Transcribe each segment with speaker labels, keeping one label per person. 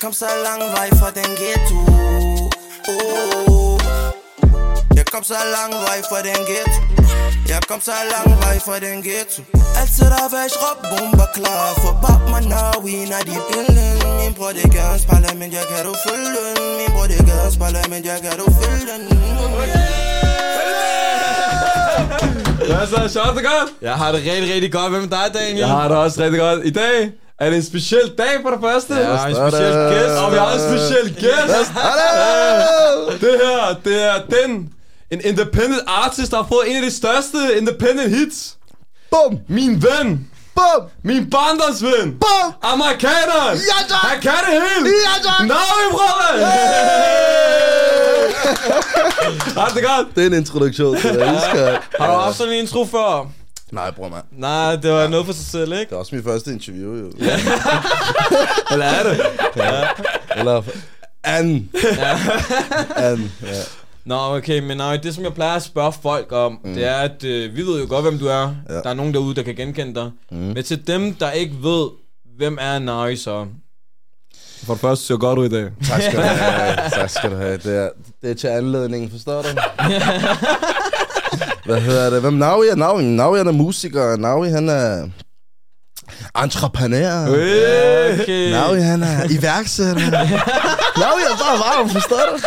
Speaker 1: kom så lang vej fra den ghetto oh. Jeg kom så lang vej fra den ghetto Jeg kom så lang vej fra den ghetto Altid der væk råb bomber klar For bab mig når vi når de billede Min bror det gør en spejler men jeg kan du følge den Min bror det gør en spejler men jeg kan du følge den
Speaker 2: Hvad så? Sjovt det godt?
Speaker 3: Jeg har det rigtig, rigtig godt. Hvem er dig, Daniel?
Speaker 2: Jeg har det også rigtig godt. I dag er det en speciel dag for det første.
Speaker 3: Ja, en speciel gæst.
Speaker 2: Og vi har en speciel gæst. Det her, det er den, en independent artist, der har fået en af de største independent hits.
Speaker 4: Bum!
Speaker 2: Min ven.
Speaker 4: Bum!
Speaker 2: Min barndomsven.
Speaker 4: Bum!
Speaker 2: Amerikaneren.
Speaker 4: Ja, tak!
Speaker 2: Han kan det hele.
Speaker 4: Ja, tak!
Speaker 2: Nå, vi bror. Har det godt?
Speaker 4: Det er en introduktion jeg elsker.
Speaker 3: Har du haft sådan en intro før?
Speaker 4: Nej, bror, mand.
Speaker 3: Nej, det var noget for sig selv, ikke?
Speaker 4: Det er også mit første interview, jo.
Speaker 3: Eller er det?
Speaker 4: Eller anden. Anden, ja.
Speaker 3: Nå, okay, men nej, det som jeg plejer at spørge folk om, mm. det er, at øh, vi ved jo godt, hvem du er.
Speaker 4: Ja.
Speaker 3: Der er nogen derude, der kan genkende dig. Mm. Men til dem, der ikke ved, hvem er Nari så?
Speaker 2: For det første, ser godt ud i dag.
Speaker 4: Tak skal du have. Tak skal du have. Det er, det er til anledningen, forstår du? Hvad hedder det? Hvem Naui er? Naui, Naui han er musiker. Naui han er entreprenør.
Speaker 3: Okay.
Speaker 4: Naui han er iværksætter. Naui er bare varm, forstår du?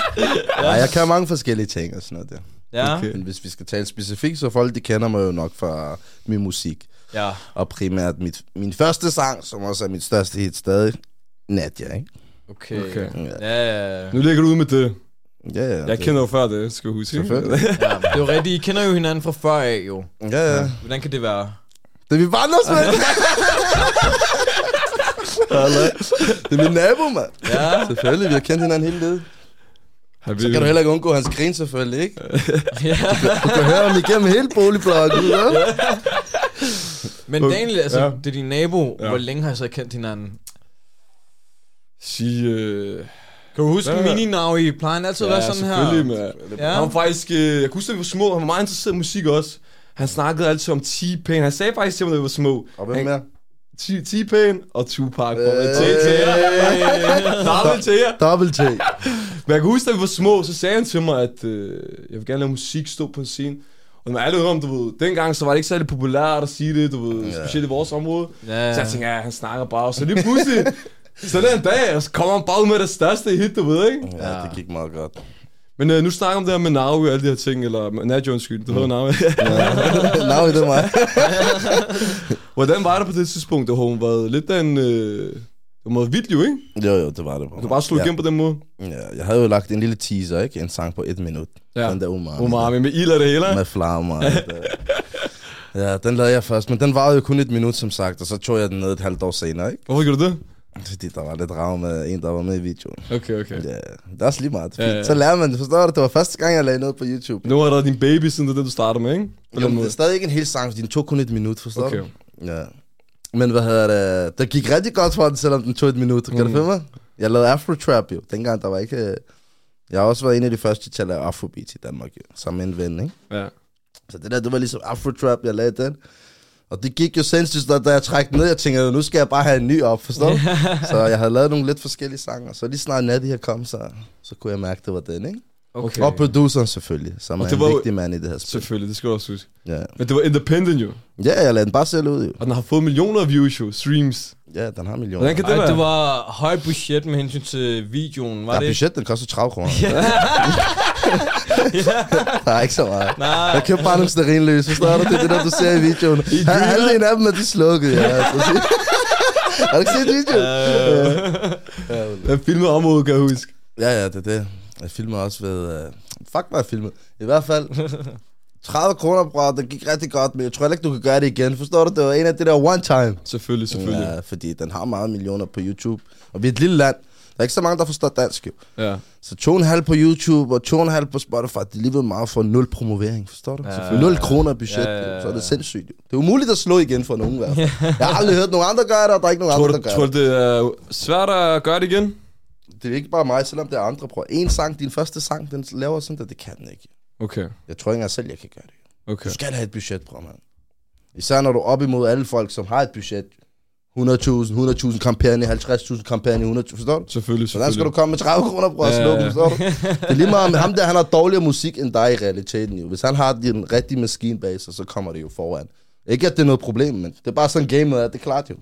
Speaker 4: Nej, jeg kan mange forskellige ting og sådan noget der.
Speaker 3: Ja.
Speaker 2: Okay.
Speaker 4: Men hvis vi skal tale specifikt, så folk de kender mig jo nok fra min musik.
Speaker 3: Ja.
Speaker 4: Og primært mit, min første sang, som også er mit største hit stadig, Nadia, ikke?
Speaker 3: Okay.
Speaker 2: Okay.
Speaker 3: Ja, ja, ja.
Speaker 2: Nu ligger du ud med det.
Speaker 4: Ja, ja.
Speaker 2: Jeg
Speaker 4: det-
Speaker 2: kender jo før det, skal du huske.
Speaker 4: Selvfølgelig.
Speaker 3: ja. Det er jo rigtigt, I kender jo hinanden fra før af, jo.
Speaker 4: Ja, ja.
Speaker 3: Hvordan kan det være?
Speaker 4: Det er min barndomsven. Hallo. det er min nabo, mand.
Speaker 3: Ja.
Speaker 4: Selvfølgelig, vi har kendt hinanden hele livet.
Speaker 2: Vi
Speaker 4: Så kan du heller ikke undgå hans grin, selvfølgelig, ikke?
Speaker 3: ja.
Speaker 4: Du kan høre ham igennem hele boligblokken, ja?
Speaker 3: Men Daniel, altså,
Speaker 2: Ja.
Speaker 3: det er din nabo.
Speaker 2: Ja.
Speaker 3: Hvor længe har I så kendt hinanden?
Speaker 2: sige... Øh...
Speaker 3: Kan du huske
Speaker 2: Ja.
Speaker 3: ja. mini I Plejer han altid at være sådan her?
Speaker 2: med.
Speaker 3: Ja.
Speaker 2: Han var faktisk... Øh, jeg kunne huske, da vi var små. Han var meget interesseret i musik også. Han snakkede altid om T-Pain. Han sagde faktisk til mig, da vi var små.
Speaker 4: Og hvem mere?
Speaker 2: T- T-Pain og Tupac. Dobbelt til jer.
Speaker 4: Double T.
Speaker 2: Men jeg kan huske, da vi var små, så sagde han til mig, at øh, jeg vil gerne lave musik, stå på en scene. Og når man er om, du ved, dengang så var det ikke særlig populært at sige det, du ved,
Speaker 4: Ja.
Speaker 2: specielt i vores område.
Speaker 3: Ja.
Speaker 2: Så jeg tænkte, ja, han snakker bare. Og så lige pludselig, så den dag, og så kommer han bare ud med det største hit, du ved, ikke?
Speaker 4: Ja, det gik meget godt.
Speaker 2: Men øh, nu snakker om det her med Naui og alle de her ting, eller Nadja, undskyld, du hedder Naui.
Speaker 4: Now det er mig.
Speaker 2: Hvordan var det på det tidspunkt? Det har hun været lidt af en... Øh, det var vildt jo, ikke?
Speaker 4: Jo, jo, det var det.
Speaker 2: Du bare slog
Speaker 4: ja.
Speaker 2: igennem på den måde.
Speaker 4: Ja, jeg havde jo lagt en lille teaser, ikke? En sang på et minut.
Speaker 2: Ja.
Speaker 4: Den der umami.
Speaker 2: Umami med ild og det hele.
Speaker 4: Med flammer. ja, den lavede jeg først, men den varede jo kun et minut, som sagt, og så tog jeg den ned et halvt år senere, ikke?
Speaker 2: Hvorfor gjorde du det?
Speaker 4: Fordi der var lidt rav med en, der var med i videoen.
Speaker 2: Okay, okay.
Speaker 4: Ja, det er også lige meget.
Speaker 2: Ja,
Speaker 4: Ja,
Speaker 2: ja.
Speaker 4: Så lærer man det, forstår du? Det var første gang, jeg lagde noget på YouTube.
Speaker 2: Nu er der din baby, siden det du starter med, ikke? På
Speaker 4: Jo, men det er stadig ikke en hel sang, fordi den tog kun et minut, forstår
Speaker 2: Okay.
Speaker 4: du? Ja. Men hvad hedder det? Det gik rigtig godt for den, selvom den tog et minut. Kan
Speaker 2: Mm.
Speaker 4: du følge mig? Jeg lavede Afro-trap jo. Dengang der var ikke... øh, Jeg har også været en af de første til at lave Afrobeat i Danmark jo. Sammen med en ven, ikke?
Speaker 2: Ja.
Speaker 4: Så det der, det var ligesom Afro-trap, jeg lavede den. Og det gik jo sindssygt, da- da jeg trak ned, jeg tænkte, nu skal jeg bare have en ny op, forstår du? så jeg havde lavet nogle lidt forskellige sange, så lige snart Natty her kom, så, så kunne jeg mærke, det var den, ikke?
Speaker 2: Okay.
Speaker 4: Og produceren selvfølgelig, som
Speaker 2: Og
Speaker 4: er
Speaker 2: det
Speaker 4: en
Speaker 2: var jo-
Speaker 4: vigtig mand i det her spil.
Speaker 2: Selvfølgelig, det skal du også huske.
Speaker 4: Ja.
Speaker 2: Men det var independent jo.
Speaker 4: ja, jeg lader den bare selv ud, jo.
Speaker 2: Og den har fået millioner af views jo, streams.
Speaker 4: Ja, den har millioner.
Speaker 2: Hvordan kan det
Speaker 3: Ej,
Speaker 2: være?
Speaker 3: det var højt budget med hensyn til videoen, var
Speaker 4: Ja,
Speaker 3: det?
Speaker 4: budget, den koster 30 kroner. der er ikke så meget.
Speaker 3: Nej.
Speaker 4: Jeg købte bare nogle sterinløse, forstår du? Det er det der, du ser i videoen. Ha- Halvdelen af dem er de slukket, ja. Altså. Har du ikke set videoen?
Speaker 2: Den er filmet området, kan jeg huske.
Speaker 4: Ja, ja, det er det. Jeg filmer også ved... Uh... Fuck, hvad jeg filmet. I hvert fald... 30 kroner, bror, det gik rigtig godt, men jeg tror ikke, du kan gøre det igen. Forstår du? Det var en af det der one time.
Speaker 2: Selvfølgelig, selvfølgelig.
Speaker 4: Ja, fordi den har meget millioner på YouTube. Og vi er et lille land. Der er ikke så mange, der forstår dansk, jo.
Speaker 2: Ja.
Speaker 4: Så 2,5 på YouTube og 2,5 på Spotify, det er alligevel meget for nul promovering, forstår du?
Speaker 3: Ja.
Speaker 4: Ja, 0 kroner budget,
Speaker 3: Ja,
Speaker 4: ja,
Speaker 3: ja,
Speaker 4: så er det sindssygt. Jo. Det er umuligt at slå igen for nogen i hvert fald. Jeg har aldrig hørt nogen andre gøre det, og der er ikke nogen
Speaker 2: Tror
Speaker 4: andre, der gør
Speaker 2: tror
Speaker 4: det.
Speaker 2: du, det er svært at gøre det igen?
Speaker 4: Det er ikke bare mig, selvom det er andre. Prøv. En sang, din første sang, den laver sådan der, det kan den ikke.
Speaker 2: Okay,
Speaker 4: Jeg tror ikke engang selv, jeg kan gøre det.
Speaker 2: okay.
Speaker 4: Du skal have et budget, bror, mand. Især når du er op imod alle folk, som har et budget. 100.000, 100.000 kampagne, 50.000 kampagne, 100.000, forstår du?
Speaker 2: Selvfølgelig,
Speaker 4: Hvordan skal du
Speaker 2: selvfølgelig.
Speaker 4: komme med 30 kroner, bror, og
Speaker 2: ja.
Speaker 4: forstår du? Det er lige meget, med ham der, han har dårligere musik end dig i realiteten, jo. Hvis han har den rigtige maskine bag sig, så kommer det jo foran. Ikke at det er noget problem, men det er bare sådan game er, det er klart jo.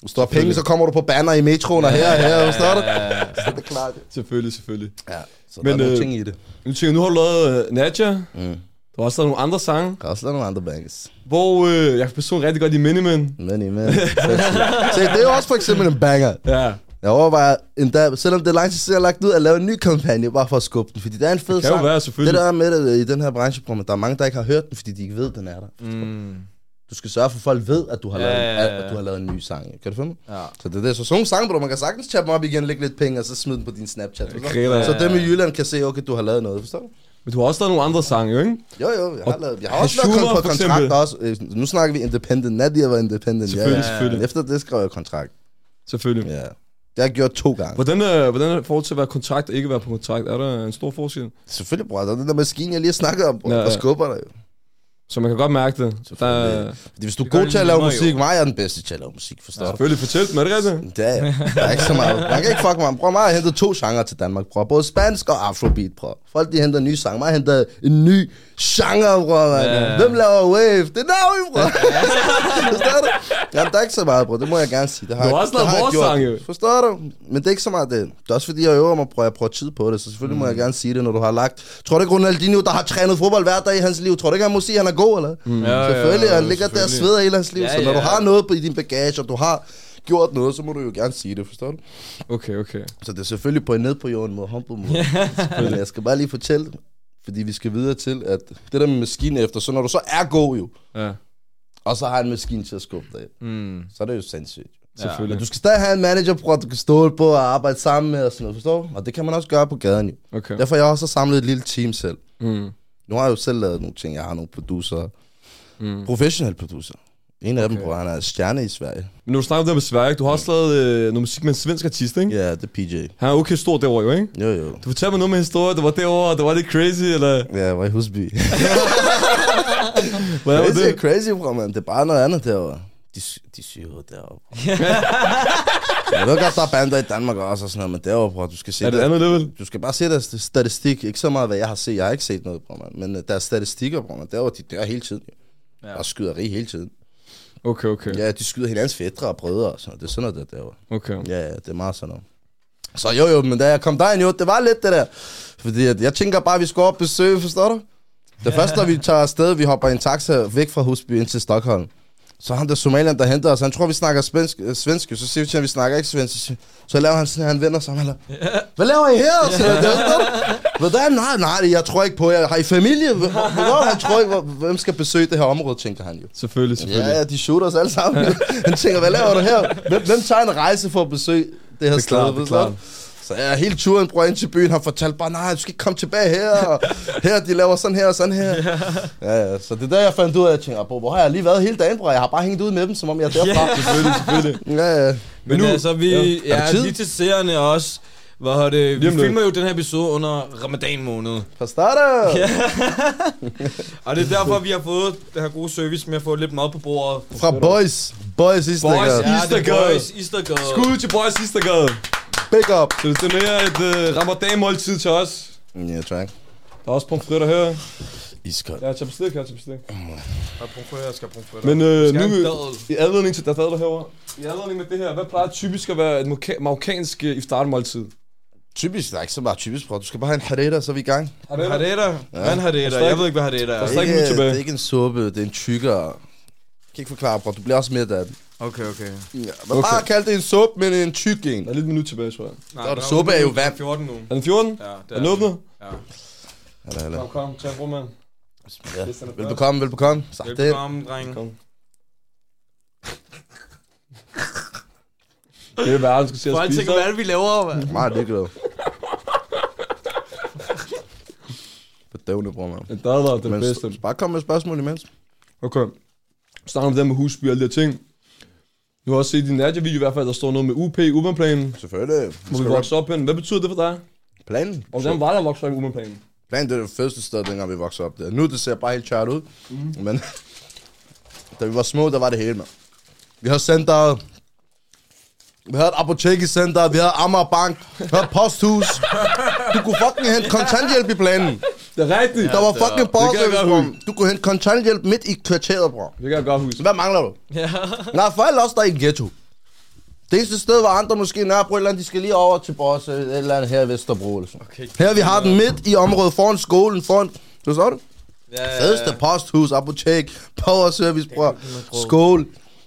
Speaker 4: Hvis du har penge, så kommer du på banner i metroen og her og her, forstår du? Så det er klart jo.
Speaker 2: Selvfølgelig, selvfølgelig.
Speaker 4: Ja, så
Speaker 2: Men,
Speaker 4: der er nogle
Speaker 2: øh,
Speaker 4: ting i det.
Speaker 2: Nu tænker nu har du lavet uh, Nadja.
Speaker 4: Mm.
Speaker 2: Du har også lavet nogle andre sange,
Speaker 4: Der er også lavet nogle andre bangers.
Speaker 2: hvor øh, jeg kan personligt rigtig godt lide Miniman.
Speaker 4: Men. Se, det er jo også for eksempel en banger.
Speaker 2: Ja,
Speaker 4: Jeg overvejer endda, selvom det er lang tid siden, jeg har lagt ud, at lave en ny kampagne, bare for at skubbe den. Fordi det er en fed
Speaker 2: det kan jo
Speaker 4: sang.
Speaker 2: være,
Speaker 4: Det der er med det i den her branche, men der er mange, der ikke har hørt den, fordi de ikke ved, den er der.
Speaker 3: Mm.
Speaker 4: Du skal sørge for, at folk ved, at du har,
Speaker 3: Ja,
Speaker 4: lavet,
Speaker 3: ja, ja,
Speaker 4: at,
Speaker 3: ja.
Speaker 4: at du har lavet en ny sang. Kan du følge mig?
Speaker 3: Ja.
Speaker 4: Så det er det. Så sådan nogle sange, bro, man kan sagtens chatte dem op igen, lægge lidt penge, og så smide den på din Snapchat.
Speaker 2: Griner.
Speaker 4: Så dem i Jylland kan se, okay, du har lavet noget, forstår du?
Speaker 2: Men du har også lavet nogle andre sange, ikke?
Speaker 4: Jo, jo, jeg har,
Speaker 2: Og
Speaker 4: lavet, jeg har også
Speaker 2: Hashuma,
Speaker 4: kon- på
Speaker 2: for
Speaker 4: kontrakt også. Øh, Nu snakker vi independent. Nadia var independent.
Speaker 2: Selvfølgelig,
Speaker 4: ja, ja.
Speaker 2: selvfølgelig.
Speaker 4: Men Efter det skrev jeg kontrakt.
Speaker 2: Selvfølgelig.
Speaker 4: Ja. Det har jeg gjort to gange.
Speaker 2: Hvordan, øh, hvordan er det forhold til at være kontrakt og ikke være på kontrakt? Er der en stor forskel?
Speaker 4: Selvfølgelig, bror. Der er den der maskine, jeg lige har snakket om, bror.
Speaker 2: Ja,
Speaker 4: Ja,
Speaker 2: ja.
Speaker 4: Der skubber dig jo.
Speaker 2: Så man kan godt mærke det. Der.
Speaker 4: Fordi hvis du er god til at lave musik,
Speaker 3: jo.
Speaker 4: mig er den bedste til at lave musik, forstår du?
Speaker 2: selvfølgelig fortæl dem, er det rigtigt?
Speaker 4: Det er, jeg. der er ikke så meget. Man kan ikke fuck mig. Bror, mig har hentet to genrer til Danmark, bror. Både spansk og afrobeat, bror. Folk, de henter nye sange. Mig har hentet en ny genre, bror, man.
Speaker 3: Ja.
Speaker 4: Hvem laver wave? Det er Naui, bror. Forstår du? Jamen, der er ikke så meget, bror. Det må jeg gerne sige. Det har,
Speaker 2: Du har også lavet vores sange.
Speaker 4: Forstår du? Men det er ikke så meget det. Det er også fordi, jeg øver mig, bror. Jeg bruger tid på det. Så selvfølgelig må jeg gerne sige det, når du har lagt. Tror du ikke, Ronaldinho, der har trænet fodbold hver dag i hans liv? Tror du ikke, han må sige, at han er god, eller? Mm.
Speaker 3: Ja, ja,
Speaker 4: Selvfølgelig,
Speaker 3: ja,
Speaker 4: han ligger der og sveder hele hans liv.
Speaker 3: Ja,
Speaker 4: så når du
Speaker 3: ja.
Speaker 4: har noget på i din bagage, og du har gjort noget, så må du jo gerne sige det, forstår du?
Speaker 2: Okay, okay.
Speaker 4: Så det er selvfølgelig på en ned på jorden mod humble mod. Men jeg skal bare lige fortælle, fordi vi skal videre til, at det der med maskinen efter, så når du så er god jo,
Speaker 2: Ja,
Speaker 4: og så har en maskine til at skubbe dig,
Speaker 3: Mm.
Speaker 4: så er det jo sindssygt. Men
Speaker 2: selvfølgelig.
Speaker 4: du skal stadig have en manager, bror, du kan stole på og arbejde sammen med og sådan noget, forstår? Og det kan man også gøre på gaden jo.
Speaker 2: Okay.
Speaker 4: Derfor har jeg også samlet et lille team selv.
Speaker 2: Mm.
Speaker 4: Nu har jeg jo selv lavet nogle ting. Jeg har nogle producer.
Speaker 2: Mm.
Speaker 4: Professionelle producer. En af dem,
Speaker 2: Okay.
Speaker 4: bror, han er stjerne i Sverige.
Speaker 2: Men når du snakker om det her med Sverige, du har også lavet øh, noget musik med en svensk artist, ikke?
Speaker 4: Ja, det er PJ.
Speaker 2: Han er okay stor derovre, jo, ikke?
Speaker 4: Jo, jo.
Speaker 2: Du fortæller mig noget med historie, det var derovre, og det var lidt crazy, eller
Speaker 4: Ja, jeg var i Husby.
Speaker 2: hvad var
Speaker 4: Crazy er
Speaker 2: det?
Speaker 4: crazy, bror, man. Det er bare noget andet derovre. De, de syge derovre. jeg ved godt, der er bander i Danmark også og sådan noget, men derovre, bror, du skal se
Speaker 2: Er det andet level?
Speaker 4: Du skal bare se deres statistik. Ikke så meget, hvad jeg har set. Jeg har ikke set noget, bror, man. Men øh, deres statistikker, bror, man. Derovre, de der hele tiden. Ja. Der er skyderi hele tiden.
Speaker 2: Okay, okay.
Speaker 4: Ja, de skyder hinandens fædre og brødre og sådan. Det er sådan noget, der derovre.
Speaker 2: Okay.
Speaker 4: Ja, ja, det er meget sådan noget. Så jo, jo, men da jeg kom derind, jo, det var lidt det der. Fordi at jeg tænker bare, at vi skal op besøge, forstår du? Det første, når vi tager afsted, vi hopper i en taxa væk fra Husby ind til Stockholm. Så han der somalier, der henter os, han tror, vi snakker svensk, øh, svensk så siger vi til ham, vi snakker ikke svensk. Så, så laver han sådan han vender sig han laver, hvad laver I her? Så, Hvordan? Nej, nej, jeg tror ikke på jer. Har I familie? Hvor, hvor, han tror ikke, hvem skal besøge det her område, tænker han jo.
Speaker 2: Selvfølgelig, selvfølgelig.
Speaker 4: Ja, ja, de shooter os alle sammen. Han tænker, hvad laver du her? Hvem, hvem tager en rejse for at besøge det her
Speaker 2: Det er
Speaker 4: sted?
Speaker 2: klart, det er klart.
Speaker 4: Så jeg hele turen bror ind til byen, han fortalte bare, nej, du skal ikke komme tilbage her. Og her, de laver sådan her og sådan her. Ja, ja, så det er der, jeg fandt ud af, at jeg tænker, "Bro, hvor har jeg lige været hele dagen, bror? Jeg har bare hængt ud med dem, som om jeg er derfra.
Speaker 2: Selvfølgelig, selvfølgelig.
Speaker 4: Ja, ja.
Speaker 3: Men
Speaker 2: nu-
Speaker 3: altså, vi
Speaker 4: Ja.
Speaker 3: ja,
Speaker 4: Er tid?
Speaker 3: lige til seerne også. Hvad har det? Vi filmer jo den her episode under ramadan måned.
Speaker 4: Fra starter.
Speaker 3: Ja. Og det er derfor, vi har fået det her gode service med at få lidt mad på bordet.
Speaker 4: Fra Boys. Boys i
Speaker 2: Boys,
Speaker 3: Ja, er
Speaker 2: Istergade.
Speaker 3: Boys, Istergade.
Speaker 2: Skud til Boys Istergade.
Speaker 4: Big up.
Speaker 2: Så hvis det er mere et uh, ramadan-måltid til os.
Speaker 4: Ja, track.
Speaker 2: Der er også pomfritter her.
Speaker 4: Iskold.
Speaker 2: Ja, tag bestik her, tag bestik.
Speaker 3: Jeg prøver, jeg skal prøve
Speaker 2: Men øh, nu, i anledning til, der er herovre. I anledning med det her, hvad plejer typisk at være et marokka- marokkansk øh, iftar-måltid?
Speaker 4: Typisk, der er ikke så meget typisk, bror. Du skal bare have en hareda, så er vi i gang.
Speaker 2: Har det
Speaker 3: Hareda? Hvad er en hareda? Jeg ved ikke, hvad hareda
Speaker 2: Der
Speaker 3: er.
Speaker 2: ikke.
Speaker 4: Det er ikke en suppe, det er en tykkere. Jeg kan ikke forklare, bror. Du bliver også med af det.
Speaker 3: Okay, okay.
Speaker 4: Ja, man
Speaker 2: Okay.
Speaker 4: bare kalde det en suppe, men en tyk en.
Speaker 2: Der er lidt minut tilbage, tror jeg.
Speaker 3: Nej,
Speaker 4: Der er det
Speaker 3: der
Speaker 4: suppe er jo
Speaker 3: der
Speaker 4: vand.
Speaker 3: 14 nu.
Speaker 2: Er den 14?
Speaker 3: Ja, det
Speaker 2: Er den åbnet?
Speaker 3: Ja.
Speaker 4: Eller, eller.
Speaker 2: Kom, kom, tag rum, mand.
Speaker 4: Ja. Velbekomme, velbekomme. Sagt det.
Speaker 3: Velkommen, dreng.
Speaker 2: Kom. Det er verden, skal se at
Speaker 3: Folk
Speaker 2: spise.
Speaker 3: tænker, hvad er det, vi laver, mand?
Speaker 4: Meget ligeglad. Bedøvende, bror, man.
Speaker 2: En dadler er det bedste.
Speaker 4: bare kom med spørgsmål imens.
Speaker 2: Okay. Snakker om det med husby og alle de her ting. Du har også set i din Nadia-video i hvert fald, der står noget med UP, Uberplanen.
Speaker 4: Selvfølgelig.
Speaker 2: Hvor vi vokser op hen. Hvad betyder det for dig?
Speaker 4: Planen.
Speaker 2: Og hvordan var der at vokse op i Uberplanen?
Speaker 4: Planen, det er det første sted, dengang vi voksede op der. Nu det ser bare helt chart ud. Mm. Men da vi var små, der var det hele, man. Vi har centeret, Vi havde et apotek i center, vi havde Amager Bank, vi havde posthus. Du kunne fucking hente kontanthjælp i planen.
Speaker 2: Det er rigtigt.
Speaker 4: Der var
Speaker 3: det
Speaker 4: fucking borgerservice, bror.
Speaker 2: huske.
Speaker 4: Du kunne hente kontanthjælp midt i kvarteret, bror.
Speaker 2: Det kan jeg godt huske.
Speaker 4: Hvad mangler du?
Speaker 3: Ja.
Speaker 4: Nej, for alle os, der er i en ghetto. Det eneste sted, hvor andre måske et eller andet, de skal lige over til øh, et eller andet her i Vesterbro. Eller sådan.
Speaker 3: Okay.
Speaker 4: Her vi har den midt i området foran skolen, foran... Du så det?
Speaker 3: Ja,
Speaker 4: Fedeste posthus, apotek, power service, bror. Skole.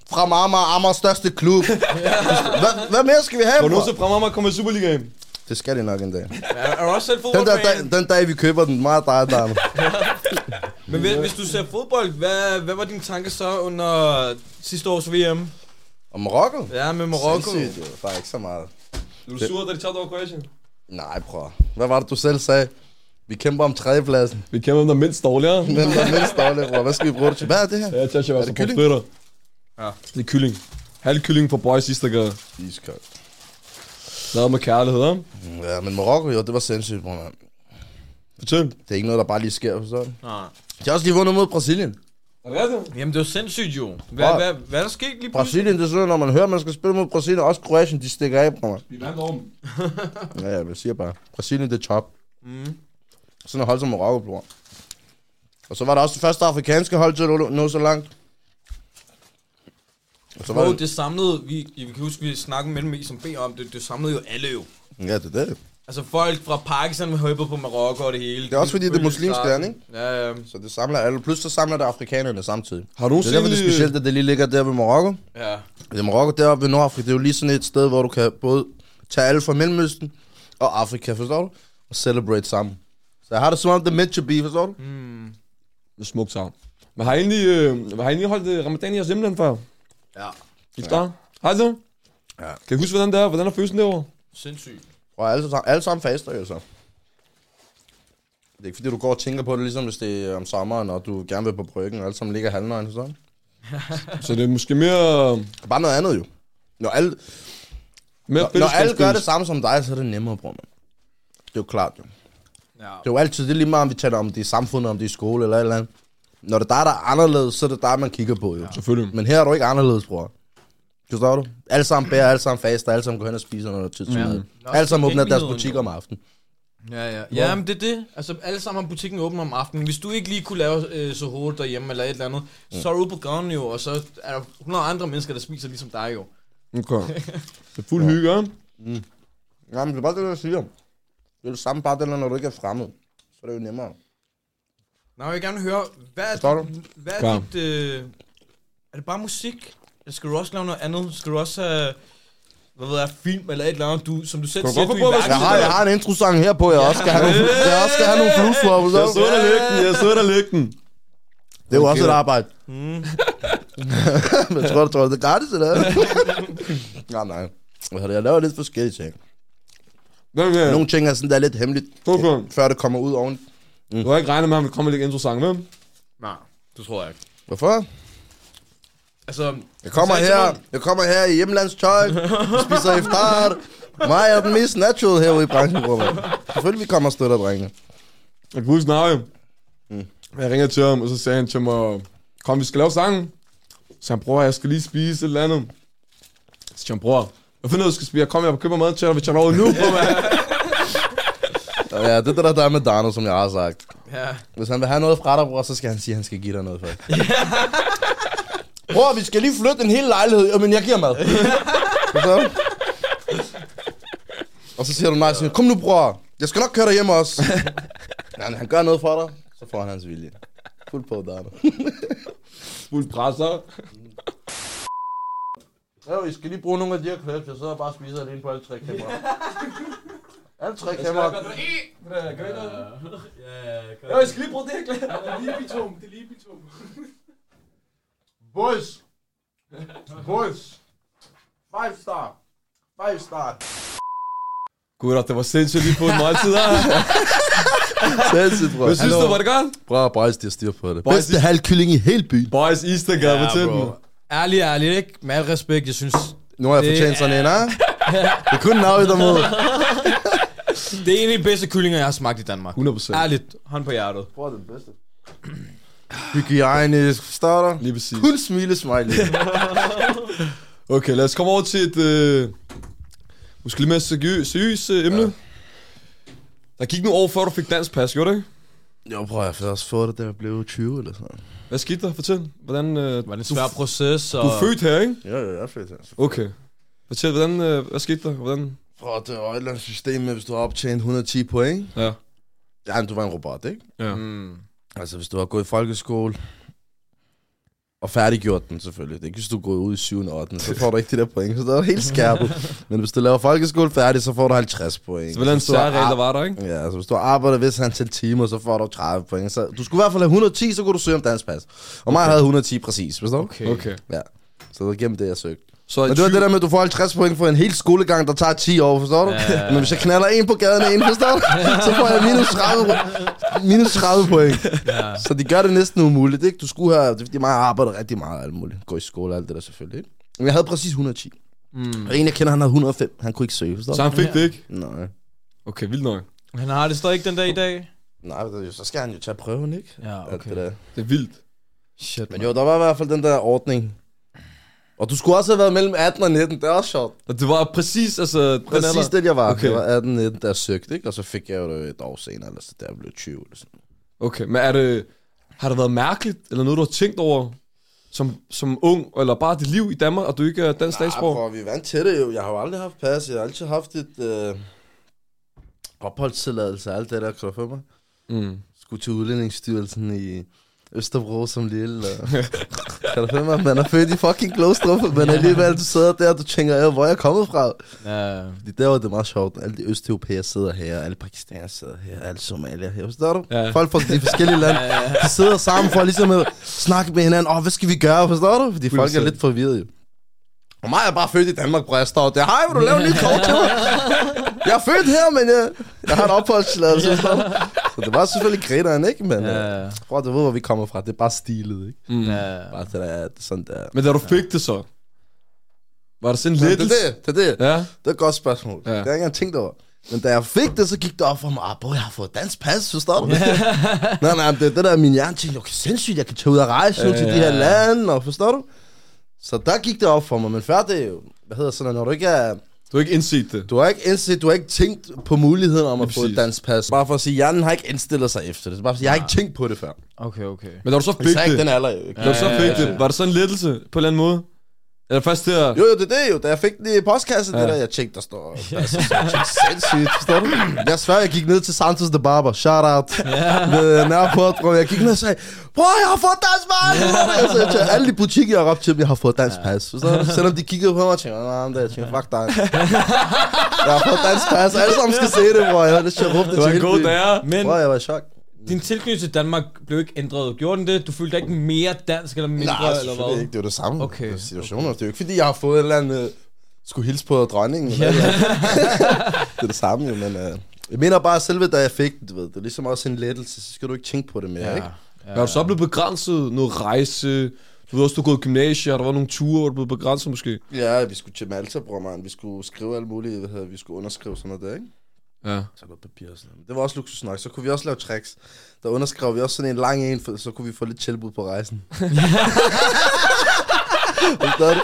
Speaker 4: Fra Amager, Amagers største klub. hvad, hvad mere skal vi have, bror?
Speaker 2: nogensinde fra mig kommer i Superligaen.
Speaker 4: Det skal det nok en dag.
Speaker 3: Er, er du også selv
Speaker 4: Den, der,
Speaker 3: fodboldfan?
Speaker 4: dag, den dag, vi køber den, meget dig, der
Speaker 3: Men hvis, hvis du ser fodbold, hvad, hvad var dine tanker så under sidste års VM?
Speaker 4: Og Marokko?
Speaker 3: Ja, med Marokko.
Speaker 4: Sindssygt, jo. Faktisk ikke så meget.
Speaker 2: Du er sur, da de tabte over Kroatien.
Speaker 4: Nej, bror. Hvad var det, du selv sagde? Vi kæmper om tredjepladsen.
Speaker 2: Vi kæmper om der er mindst dårligere.
Speaker 4: Men der er mindst dårligt, bror. Hvad skal vi bruge det til? Hvad er det her?
Speaker 2: Ja, Tasha var
Speaker 4: Er
Speaker 2: så
Speaker 4: det kylling?
Speaker 3: Ja.
Speaker 2: Det er kylling. Halv kylling for boys sidste gang.
Speaker 4: Iskoldt.
Speaker 2: Lavet med kærlighed, ikke?
Speaker 4: Ja, men Marokko, jo, det var sindssygt, bror. mand.
Speaker 2: Fortæl.
Speaker 4: Det er ikke noget, der bare lige sker, forstår du?
Speaker 3: Nej.
Speaker 4: De har også lige vundet mod Brasilien.
Speaker 2: Er det rigtigt?
Speaker 3: Jamen, det var sindssygt jo. Hvad, hvad, hvad er der sket lige pludselig?
Speaker 4: Brasilien, det er sådan, når man hører, man skal spille mod Brasilien, også Kroatien, de stikker af, bror.
Speaker 2: Vi vandt over dem.
Speaker 4: Ja, ja, jeg siger bare. Brasilien, det er top.
Speaker 3: Mm.
Speaker 4: Sådan et hold som Marokko, bror. Og så var der også det første afrikanske hold til at nå så langt. Og så var det...
Speaker 3: det samlede, vi, vi kan huske, vi snakkede med dem i som B om det, det samlede jo alle jo.
Speaker 4: Ja, det er det.
Speaker 3: Altså folk fra Pakistan var højbet på Marokko og det hele.
Speaker 4: Det er også fordi, det er muslimsk land, ikke?
Speaker 3: Ja, ja.
Speaker 4: Så det samler alle. Plus så samler det afrikanerne samtidig.
Speaker 2: Har du
Speaker 4: Det er derfor, det er specielt, at det lige ligger der ved Marokko.
Speaker 3: ja.
Speaker 4: Det er Marokko deroppe ved Nordafrika. Det er jo lige sådan et sted, hvor du kan både tage alle fra Mellemøsten og Afrika, forstår du? Og celebrate sammen. Så jeg har det som om, det er meant to be, forstår du?
Speaker 3: Mm.
Speaker 2: Det er smukt savn. Men har I egentlig, øh, har I egentlig holdt øh, ramadan i jeres hjemland før?
Speaker 3: Ja.
Speaker 2: Iftar? Har I det?
Speaker 4: Ja.
Speaker 2: Kan I huske, hvordan det er? Hvordan er følelsen derovre?
Speaker 3: Sindssygt.
Speaker 4: Og alle, sammen- alle sammen faster jo så. Det er ikke fordi, du går og tænker på det, ligesom hvis det er om sommeren, og du gerne vil på bryggen, og alle sammen ligger halvnøgne, så.
Speaker 2: Så det er måske mere...
Speaker 4: Er bare noget andet jo. Når alle,
Speaker 2: mere
Speaker 4: når, når alle gør det samme som dig, så er det nemmere, bror, man. Det er jo klart, jo.
Speaker 3: Ja.
Speaker 4: Det er jo altid, det er lige meget, om vi taler om det i samfundet, om det er i skole eller et eller andet. Når det er dig, der er anderledes, så er det dig, man kigger på, jo.
Speaker 2: Selvfølgelig.
Speaker 4: Men her er du ikke anderledes, bror. Forstår du? Alle sammen bærer, alle sammen faster, alle sammen går hen og spiser noget tid til
Speaker 3: Ja.
Speaker 4: mad. Alle sammen åbner deres butik om aftenen.
Speaker 3: Ja, ja. Ja, men det er det. Altså, alle sammen har butikken åben om aftenen. Hvis du ikke lige kunne lave øh, så hurtigt derhjemme eller et eller andet, mm. så er du ude på gaden jo, og så er der 100 andre mennesker, der spiser ligesom dig jo.
Speaker 2: Okay. Det er fuld hygge, ikke?
Speaker 4: Ja, men det er bare det, jeg siger. Det er det samme bare det, når du ikke er fremmed. Så er det jo nemmere.
Speaker 3: Nå, jeg vil gerne høre, hvad er,
Speaker 4: du?
Speaker 3: hvad er
Speaker 2: Klar.
Speaker 3: dit... Øh, er det bare musik? Eller skal du også lave noget andet? Skal du også have... Hvad ved jeg, film eller et eller andet, du, som du selv
Speaker 2: du
Speaker 3: siger, du er
Speaker 4: Jeg har, jeg har en intro-sang her på, jeg også skal have nogle, jeg også skal have nogle for.
Speaker 2: Jeg så lægge den, jeg så lægge den.
Speaker 4: Det er jo
Speaker 2: Okay.
Speaker 4: også et arbejde.
Speaker 3: Mm.
Speaker 4: Men tror du, tror du, det er gratis, eller nej, nej. Jeg laver lidt forskellige ting. Nogle ting er sådan, der er lidt hemmeligt,
Speaker 2: Okay.
Speaker 4: før det kommer ud oven.
Speaker 2: Du har ikke regnet med, at vi kommer lidt intro-sang, vel?
Speaker 3: Nej, det tror jeg ikke.
Speaker 4: Hvorfor?
Speaker 3: Altså,
Speaker 4: Jeg kommer
Speaker 3: til
Speaker 4: her,
Speaker 3: mig-
Speaker 4: jeg kommer her i hjemlandstøj, spiser iftar. Mig er den mest natural herude i branchen, bror. Selvfølgelig vi kommer og støtter, drengene.
Speaker 2: Jeg kan huske Navi.
Speaker 4: Mm.
Speaker 2: Jeg ringede til ham, og så sagde han til mig, kom, vi skal lave sangen. Så han, bror, jeg skal lige spise et eller andet. Så siger han, bror, hvad finder du, du skal spise? Jeg kommer, jeg køber mad til dig, vi tager over nu, på,
Speaker 4: ja, det er det, der er med Dano, som jeg har sagt.
Speaker 3: ja.
Speaker 4: Hvis han vil have noget fra dig, bror, så skal han sige, at han skal give dig noget først. bror, vi skal lige flytte en hel lejlighed. Jamen, jeg giver mad. Du? Og så siger du nej, siger, kom nu, bror. Jeg skal nok køre dig hjem også. ja, han gør noget for dig, så får han hans vilje. Fuld på, Dano.
Speaker 2: Fuld presser.
Speaker 4: Jo, I skal lige bruge nogle af de her clips. Jeg sidder bare og spiser alene på alle tre kameraer. Alle tre kameraer.
Speaker 2: Jo, jeg skal lige bruge det her klæder.
Speaker 4: Boys. Boys. Five star. Five star.
Speaker 2: Gud, det var sindssygt lige på en måltid her.
Speaker 4: Sindssygt, bror.
Speaker 2: Hvad synes du, var det godt?
Speaker 4: Bror, boys, de har styr på det.
Speaker 2: Boys,
Speaker 4: Bedste
Speaker 2: de-
Speaker 4: halv kylling i hele byen.
Speaker 2: Boys Eastergade, ja, fortæl dem.
Speaker 3: Ærligt, ærligt, ikke? Med al respekt, jeg synes,
Speaker 4: Nu har jeg
Speaker 3: Det
Speaker 4: fortjent sådan en,
Speaker 3: er-
Speaker 4: ha? Det er kun nav i dig mod.
Speaker 3: det er en af de bedste kyllinger, jeg har smagt i Danmark.
Speaker 2: 100%.
Speaker 3: Ærligt, hånd på hjertet.
Speaker 4: Det er den bedste. Hygiejnisk, forstår du?
Speaker 2: Lige præcis.
Speaker 4: Kun smile smiley.
Speaker 2: Okay, lad os komme over til et, øh, Måske lidt mere seriøs, seriøs uh, emne. Ja. Der gik nogle år før du fik dansk pas, gjorde det ikke?
Speaker 4: Jo, prøv at jeg også få det, da jeg blev 20 eller sådan
Speaker 2: Hvad skete der? Fortæl. Hvordan, uh,
Speaker 3: Var det en svær proces? Og...
Speaker 2: du er født her, ikke?
Speaker 4: Ja, ja, jeg er fedt. Altså.
Speaker 2: Okay. Fortæl, hvordan, uh, hvad skete der? Hvordan?
Speaker 4: At det var et eller andet system med, hvis du har optjent 110 point.
Speaker 2: Ja.
Speaker 4: Ja, du var en robot, ikke?
Speaker 2: Ja.
Speaker 3: Mm.
Speaker 4: Altså, hvis du har gået i folkeskole, og færdiggjort den selvfølgelig. Det er ikke, hvis du gået ud i 7. og 8. Så får du ikke de der point. Så det er helt skærpet. Men hvis du laver folkeskole færdig, så får du 50 point.
Speaker 2: Så
Speaker 4: Hvis du har
Speaker 2: særregel der
Speaker 4: ar-
Speaker 2: var der, ikke?
Speaker 4: Ja, altså hvis du har arbejdet vis antal timer, så får du 30 point. Så du skulle i hvert fald have 110, så kunne du søge om dansk pas. Og mig havde 110 præcis, forstår du?
Speaker 3: Okay.
Speaker 2: Okay.
Speaker 4: Ja. Så det var gennem det, jeg søgte.
Speaker 2: Så
Speaker 4: Men det var det der med, at du får 50 point for en hel skolegang, der tager 10 år, forstår du?
Speaker 3: Ja.
Speaker 4: Men hvis jeg knaller en på gaden en, forstår du? Så får jeg minus 30, minus 30 point.
Speaker 3: Ja.
Speaker 4: Så de gør det næsten umuligt, ikke? Du skulle have, det er fordi mig arbejder rigtig meget og alt muligt. Gå i skole og alt det der selvfølgelig, ikke? Men jeg havde præcis 110.
Speaker 3: Mm.
Speaker 4: Og en, jeg kender, han havde 105. Han kunne ikke søge, forstår
Speaker 2: Så
Speaker 4: du?
Speaker 2: han fik det ikke?
Speaker 4: Nej.
Speaker 2: Okay, vildt nok.
Speaker 3: Han har det stadig ikke den dag i dag?
Speaker 4: Nej, det er jo- så skal han jo tage prøven, ikke?
Speaker 3: Ja,
Speaker 4: Alt det der.
Speaker 2: Det er vildt.
Speaker 3: Shit,
Speaker 4: Men jo, der var i hvert fald den der ordning. Og du skulle også have været mellem 18 og 19, det er også sjovt.
Speaker 2: Og det var præcis, altså... den
Speaker 4: Præcis
Speaker 2: alder.
Speaker 4: det, jeg var.
Speaker 2: Okay.
Speaker 4: Jeg var 18, 19, der jeg søgte, ikke? Og så fik jeg jo det et år senere, eller så der jeg blev 20 eller sådan.
Speaker 2: Okay, men er det... Har det været mærkeligt, eller noget, du har tænkt over som, som ung, eller bare dit liv i Danmark, og du ikke er dansk statsborger?
Speaker 4: prøv, vi er vant til det jo. Jeg har jo aldrig haft pas. Jeg har altid haft et øh, opholdstilladelse og alt det der, kan du mig?
Speaker 2: Mm.
Speaker 4: Skulle til udlændingsstyrelsen i Østerbro som lille. Og... kan du få mig? Man er født i fucking Glostrup, men alligevel du sidder der, og du tænker, "Øh, hvor er jeg kommet fra?
Speaker 3: Ja.
Speaker 4: Fordi der var det meget sjovt. Alle de østeuropæere sidder her, alle pakistanere sidder her, alle somalier her. Forstår du?
Speaker 2: Ja.
Speaker 4: Folk fra de forskellige lande, de sidder sammen for ligesom at snakke med hinanden. Åh, hvad skal vi gøre? Forstår du? Fordi folk er lidt forvirrede. Og mig er bare født i Danmark, bror. Jeg står der. Hej, vil du lave en lille kort til mig? Jeg er født her, men jeg, jeg har en opholdstilladelse. Så det var selvfølgelig grineren, ikke? Men ja. Prøv, du ved, hvor vi kommer fra. Det er bare stilet, ikke?
Speaker 2: Mm.
Speaker 3: Ja.
Speaker 4: Bare det der, er sådan der.
Speaker 2: Men da du fik det så, var det sådan
Speaker 4: Men det er det, det er det.
Speaker 2: Ja.
Speaker 4: Det er et godt spørgsmål.
Speaker 2: Ja.
Speaker 4: Det har jeg ikke engang tænkt over. Men da jeg fik det, så gik det op for mig, ah, bro, jeg har fået dansk pas, forstår du? nej, nej, det, det der min hjerne tænkte, okay, sindssygt, jeg kan tage ud og rejse ja, til de her lande, og forstår du? Så der gik det op for mig, men før det er jo, hvad hedder sådan, når du ikke er,
Speaker 2: Du har ikke indset det.
Speaker 4: du har ikke indset, du har ikke tænkt på muligheden om at få et dansk pas. Bare for at sige, hjernen har ikke indstillet sig efter det. Så bare for at sige, jeg har ikke tænkt på det før.
Speaker 3: Okay, okay.
Speaker 2: Men da du så fik
Speaker 4: Især ikke
Speaker 2: det,
Speaker 4: den alder jo ikke.
Speaker 2: da du så fik det, var det sådan en lettelse på en eller anden måde? Eller først der...
Speaker 4: Jo, jo, det er det jo. Da jeg fik den i postkassen, ja.
Speaker 2: Ja.
Speaker 4: det der, jeg tjekkede, der står... Der er så, så, jeg tænkte, sindssygt, forstår du? Jeg svær, jeg gik ned til Santos the Barber. Shout out. Ved Nørreport, bro. Jeg gik ned og sagde, bror, jeg har fået dansk pas! Jeg sagde til alle de butikker, jeg har op til jeg har fået dansk pas. Forstår du? Selvom de kiggede på mig og tænkte, nej, det jeg tænkte, fuck dig. Jeg har fået dansk pas. Alle sammen skal se det, bror. Jeg har lyst til at råbe det
Speaker 2: Det var
Speaker 4: til
Speaker 2: en god dag.
Speaker 3: Men
Speaker 4: Bror, jeg var i chok.
Speaker 3: Din tilknytning til Danmark blev ikke ændret. Gjorde den det? Du følte dig ikke mere dansk eller mindre,
Speaker 4: Nej,
Speaker 3: eller hvad?
Speaker 4: ikke. Det er jo det samme.
Speaker 3: Okay.
Speaker 4: Det er situationer. Det er jo ikke, fordi jeg har fået et eller andet... øh, Skulle hilse på dronningen.
Speaker 3: Ja.
Speaker 4: Ja. det er det samme jo, men... Uh, jeg mener bare, selve da jeg fik den, du ved, det er ligesom også en lettelse, så skal du ikke tænke på det mere, ja. ikke?
Speaker 2: Ja. Har du så blevet begrænset noget rejse? Du ved også, du har gået i gymnasiet, og der var nogle ture, hvor du blev begrænset måske.
Speaker 4: Ja, vi skulle til Malta, bror, man. Vi skulle skrive alt muligt, hvad hedder, vi skulle underskrive sådan noget der, ikke?
Speaker 2: Ja.
Speaker 4: Så noget papir og sådan noget. Det var også luksus nok. Så kunne vi også lave tricks. Der underskrev vi også sådan en lang en, for så kunne vi få lidt tilbud på rejsen.